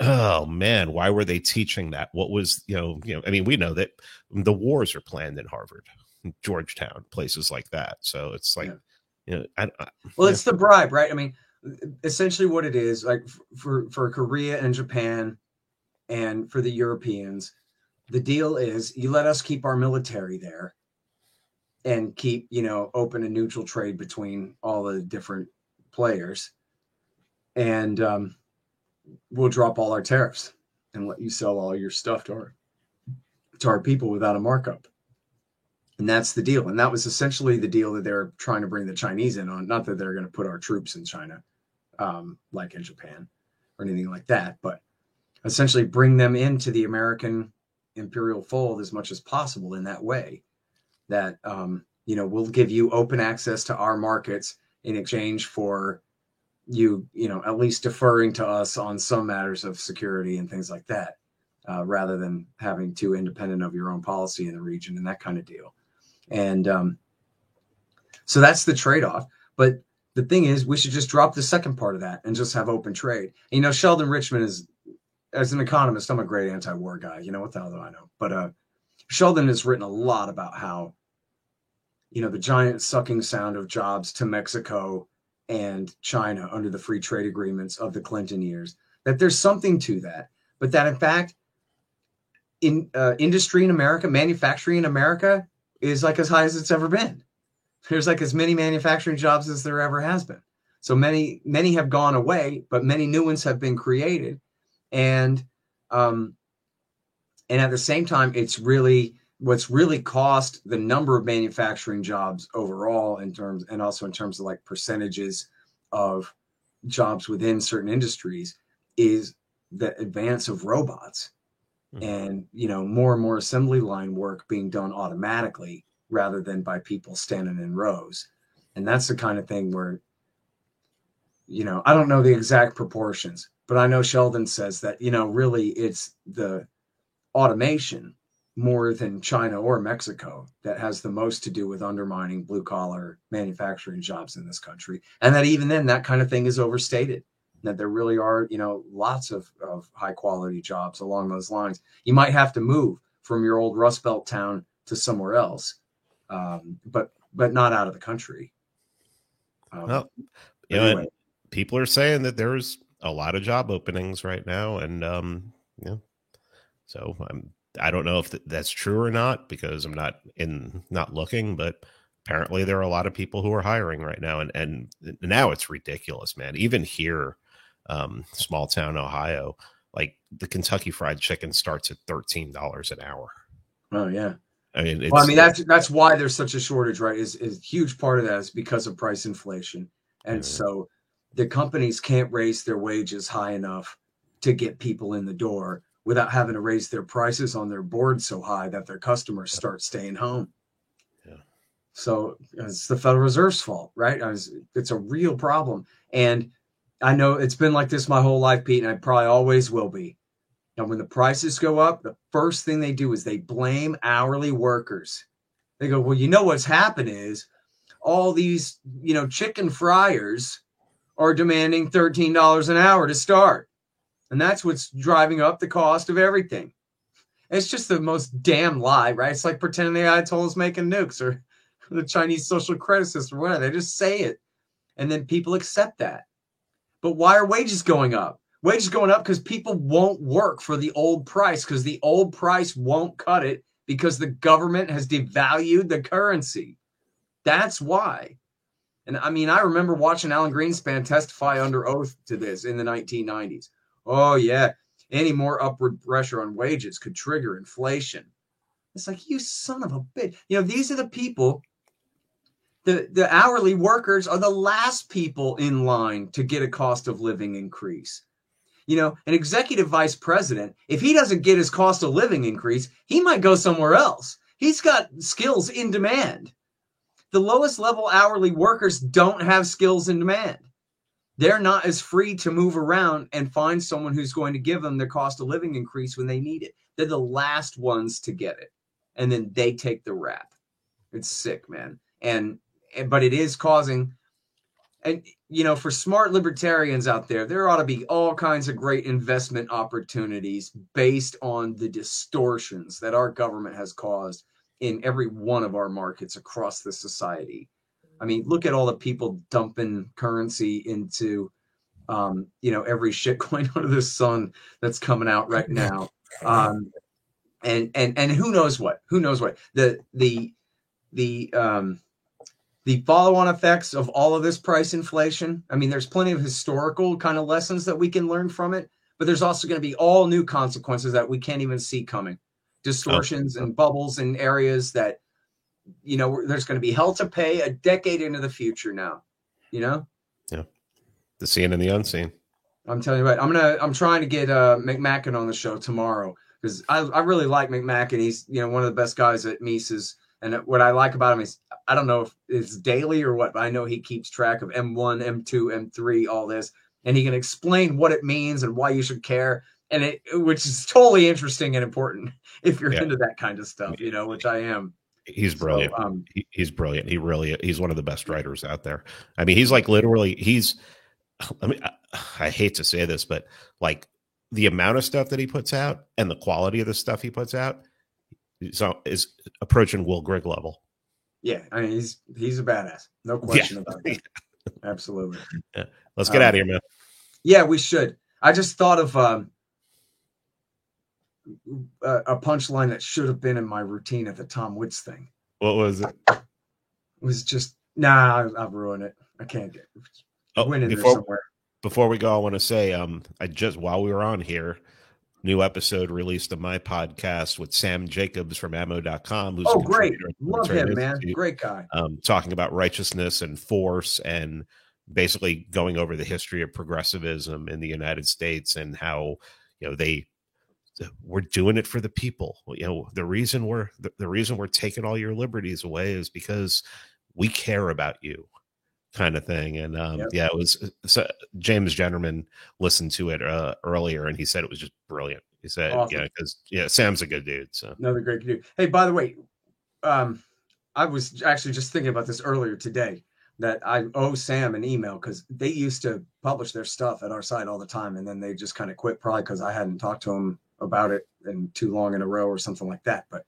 oh man why were they teaching that what was you know you know i mean we know that the wars are planned in harvard Georgetown, places like that. So it's like, yeah. you know, I, I, well, yeah. it's the bribe, right? I mean, essentially what it is like for for Korea and Japan, and for the Europeans, the deal is you let us keep our military there, and keep you know open and neutral trade between all the different players. And um, we'll drop all our tariffs and let you sell all your stuff to our to our people without a markup. And that's the deal. And that was essentially the deal that they're trying to bring the chinese in on. Not that they're going to put our troops in china um, like in japan or anything like that but essentially bring them into the american imperial fold as much as possible in that way that um, you know we'll give you open access to our markets in exchange for you you know at least deferring to us on some matters of security and things like that uh, rather than having to independent of your own policy in the region and that kind of deal. And um, so that's the trade-off. But the thing is we should just drop the second part of that and just have open trade. You know sheldon richman is as an economist i'm a great anti-war guy you know what the hell do i know? But uh, sheldon has written a lot about how you know the giant sucking sound of jobs to mexico and China under the free trade agreements of the Clinton years. That there's something to that, but that in fact, in uh, industry in America, manufacturing in America is like as high as it's ever been. There's like as many manufacturing jobs as there ever has been. So many, many have gone away, but many new ones have been created, and um, and at the same time, it's really what's really cost the number of manufacturing jobs overall in terms and also in terms of like percentages of jobs within certain industries is the advance of robots mm-hmm. and you know more and more assembly line work being done automatically rather than by people standing in rows and that's the kind of thing where you know i don't know the exact proportions but i know sheldon says that you know really it's the automation more than China or Mexico that has the most to do with undermining blue collar manufacturing jobs in this country. And that even then, that kind of thing is overstated. That there really are, you know, lots of, of high quality jobs along those lines. You might have to move from your old Rust Belt town to somewhere else, um, but but not out of the country. Um, well, you anyway. know, people are saying that there's a lot of job openings right now, and um, yeah, so I'm I don't know if that's true or not because I'm not in not looking, but apparently there are a lot of people who are hiring right now, and and now it's ridiculous, man. Even here, um, small town Ohio, like the Kentucky Fried Chicken starts at thirteen dollars an hour. Oh yeah. I mean, well, I mean that's that's why there's such a shortage, right? Is is a huge part of that is because of price inflation, and mm-hmm. so the companies can't raise their wages high enough to get people in the door without having to raise their prices on their board so high that their customers start staying home. Yeah. So it's the Federal Reserve's fault, right? It's a real problem. And I know it's been like this my whole life, Pete, and I probably always will be. And when the prices go up, the first thing they do is they blame hourly workers. They go, well, you know what's happened is all these, you know, chicken fryers are demanding $13 an hour to start. And that's what's driving up the cost of everything. It's just the most damn lie, right? It's like pretending the Ayatollah's making nukes or the Chinese social credit system or whatever. They just say it. And then people accept that. But why are wages going up? Wages going up because people won't work for the old price because the old price won't cut it because the government has devalued the currency. That's why. And I mean, I remember watching Alan Greenspan testify under oath to this in the 1990s. Oh, yeah. Any more upward pressure on wages could trigger inflation. It's like, you son of a bitch. You know, these are the people, the, the hourly workers are the last people in line to get a cost of living increase. You know, an executive vice president, if he doesn't get his cost of living increase, he might go somewhere else. He's got skills in demand. The lowest level hourly workers don't have skills in demand they're not as free to move around and find someone who's going to give them their cost of living increase when they need it. They're the last ones to get it. And then they take the rap. It's sick, man. And, and but it is causing and you know, for smart libertarians out there, there ought to be all kinds of great investment opportunities based on the distortions that our government has caused in every one of our markets across the society. I mean, look at all the people dumping currency into, um, you know, every shit shitcoin under the sun that's coming out right now. Um, and and and who knows what? Who knows what? The the the um, the follow-on effects of all of this price inflation. I mean, there's plenty of historical kind of lessons that we can learn from it, but there's also going to be all new consequences that we can't even see coming. Distortions oh. and bubbles in areas that you know there's going to be hell to pay a decade into the future now. You know? Yeah. The seen and the unseen. I'm telling you what, I'm gonna I'm trying to get uh McMaken on the show tomorrow because I, I really like McMaken. He's you know one of the best guys at Mises. And what I like about him is I don't know if it's daily or what, but I know he keeps track of M1, M2, M3, all this, and he can explain what it means and why you should care. And it, which is totally interesting and important if you're yeah. into that kind of stuff, you know, which I am. He's brilliant. So, um, he, he's brilliant. He really, he's one of the best writers out there. I mean, he's like literally, he's, I mean, I, I hate to say this, but like the amount of stuff that he puts out and the quality of the stuff he puts out so is approaching Will Grigg level. Yeah, I mean he's he's a badass, no question yeah. about that. Absolutely. Yeah. Let's get um, out of here, man. Yeah, we should. I just thought of um, a, a punchline that should have been in my routine at the Tom Woods thing. What was it? It was just nah. I've ruined it. I can't get. Oh, went in before, there somewhere. Before we go, I want to say, um, I just while we were on here, new episode released of my podcast with Sam Jacobs from ammo.com. Who's oh, great. Love him, man. Great guy. Um, talking about righteousness and force and basically going over the history of progressivism in the United States and how, you know, they, we're doing it for the people. You know, the reason we're, the, the reason we're taking all your liberties away is because we care about you kind of thing. And um, yep. yeah, it was so James Jennerman listened to it uh, earlier and he said it was just brilliant. He said, awesome. yeah, because yeah, Sam's a good dude. So another great dude. Hey, by the way, um, I was actually just thinking about this earlier today that I owe Sam an email because they used to publish their stuff at our site all the time, and then they just kind of quit, probably because I hadn't talked to them about it in too long in a row or something like that. But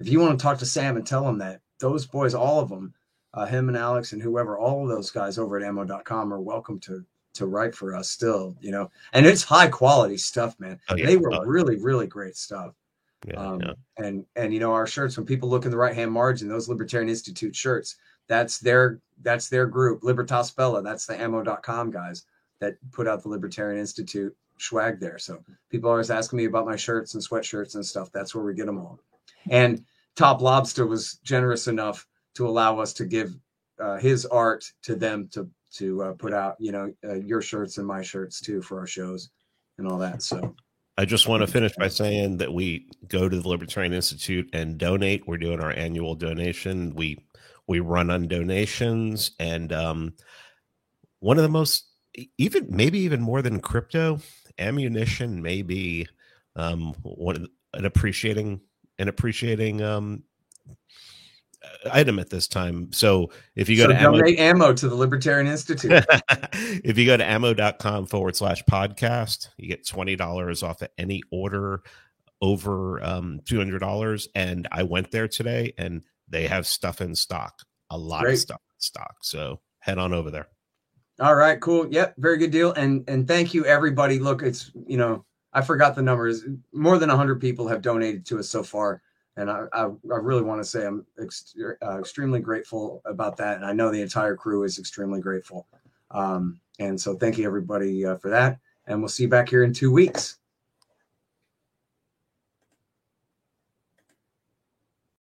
if you want to talk to Sam and tell him that those boys, all of them, uh, him and Alex and whoever, all of those guys over at ammo.com are welcome to to write for us still, you know, and it's high quality stuff, man. Oh, yeah. They were oh. really, really great stuff. Yeah, um, yeah. and and you know our shirts when people look in the right hand margin those libertarian institute shirts that's their that's their group libertas bella that's the ammo.com guys that put out the libertarian institute swag there so people always asking me about my shirts and sweatshirts and stuff that's where we get them all and top lobsta was generous enough to allow us to give uh, his art to them to to uh, put out, you know, uh, your shirts and my shirts too for our shows and all that. So I just want to finish by saying that we go to the Libertarian Institute and donate. We're doing our annual donation. We we run on donations, and um, one of the most even maybe even more than crypto ammunition may be um, one an appreciating an appreciating um, item at this time. So if you go so to donate ammo, ammo to the Libertarian Institute. if you go to ammo.com forward slash podcast, you get $20 off of any order over um, $200. And I went there today and they have stuff in stock, a lot Great. of stuff in stock. So head on over there. All right, cool. Yep, very good deal. And and thank you everybody. Look, it's you know, I forgot the numbers. More than 100 people have donated to us so far and I, I, I really want to say I'm ex- uh, extremely grateful about that, and I know the entire crew is extremely grateful. Um, and so, thank you everybody uh, for that, and we'll see you back here in two weeks.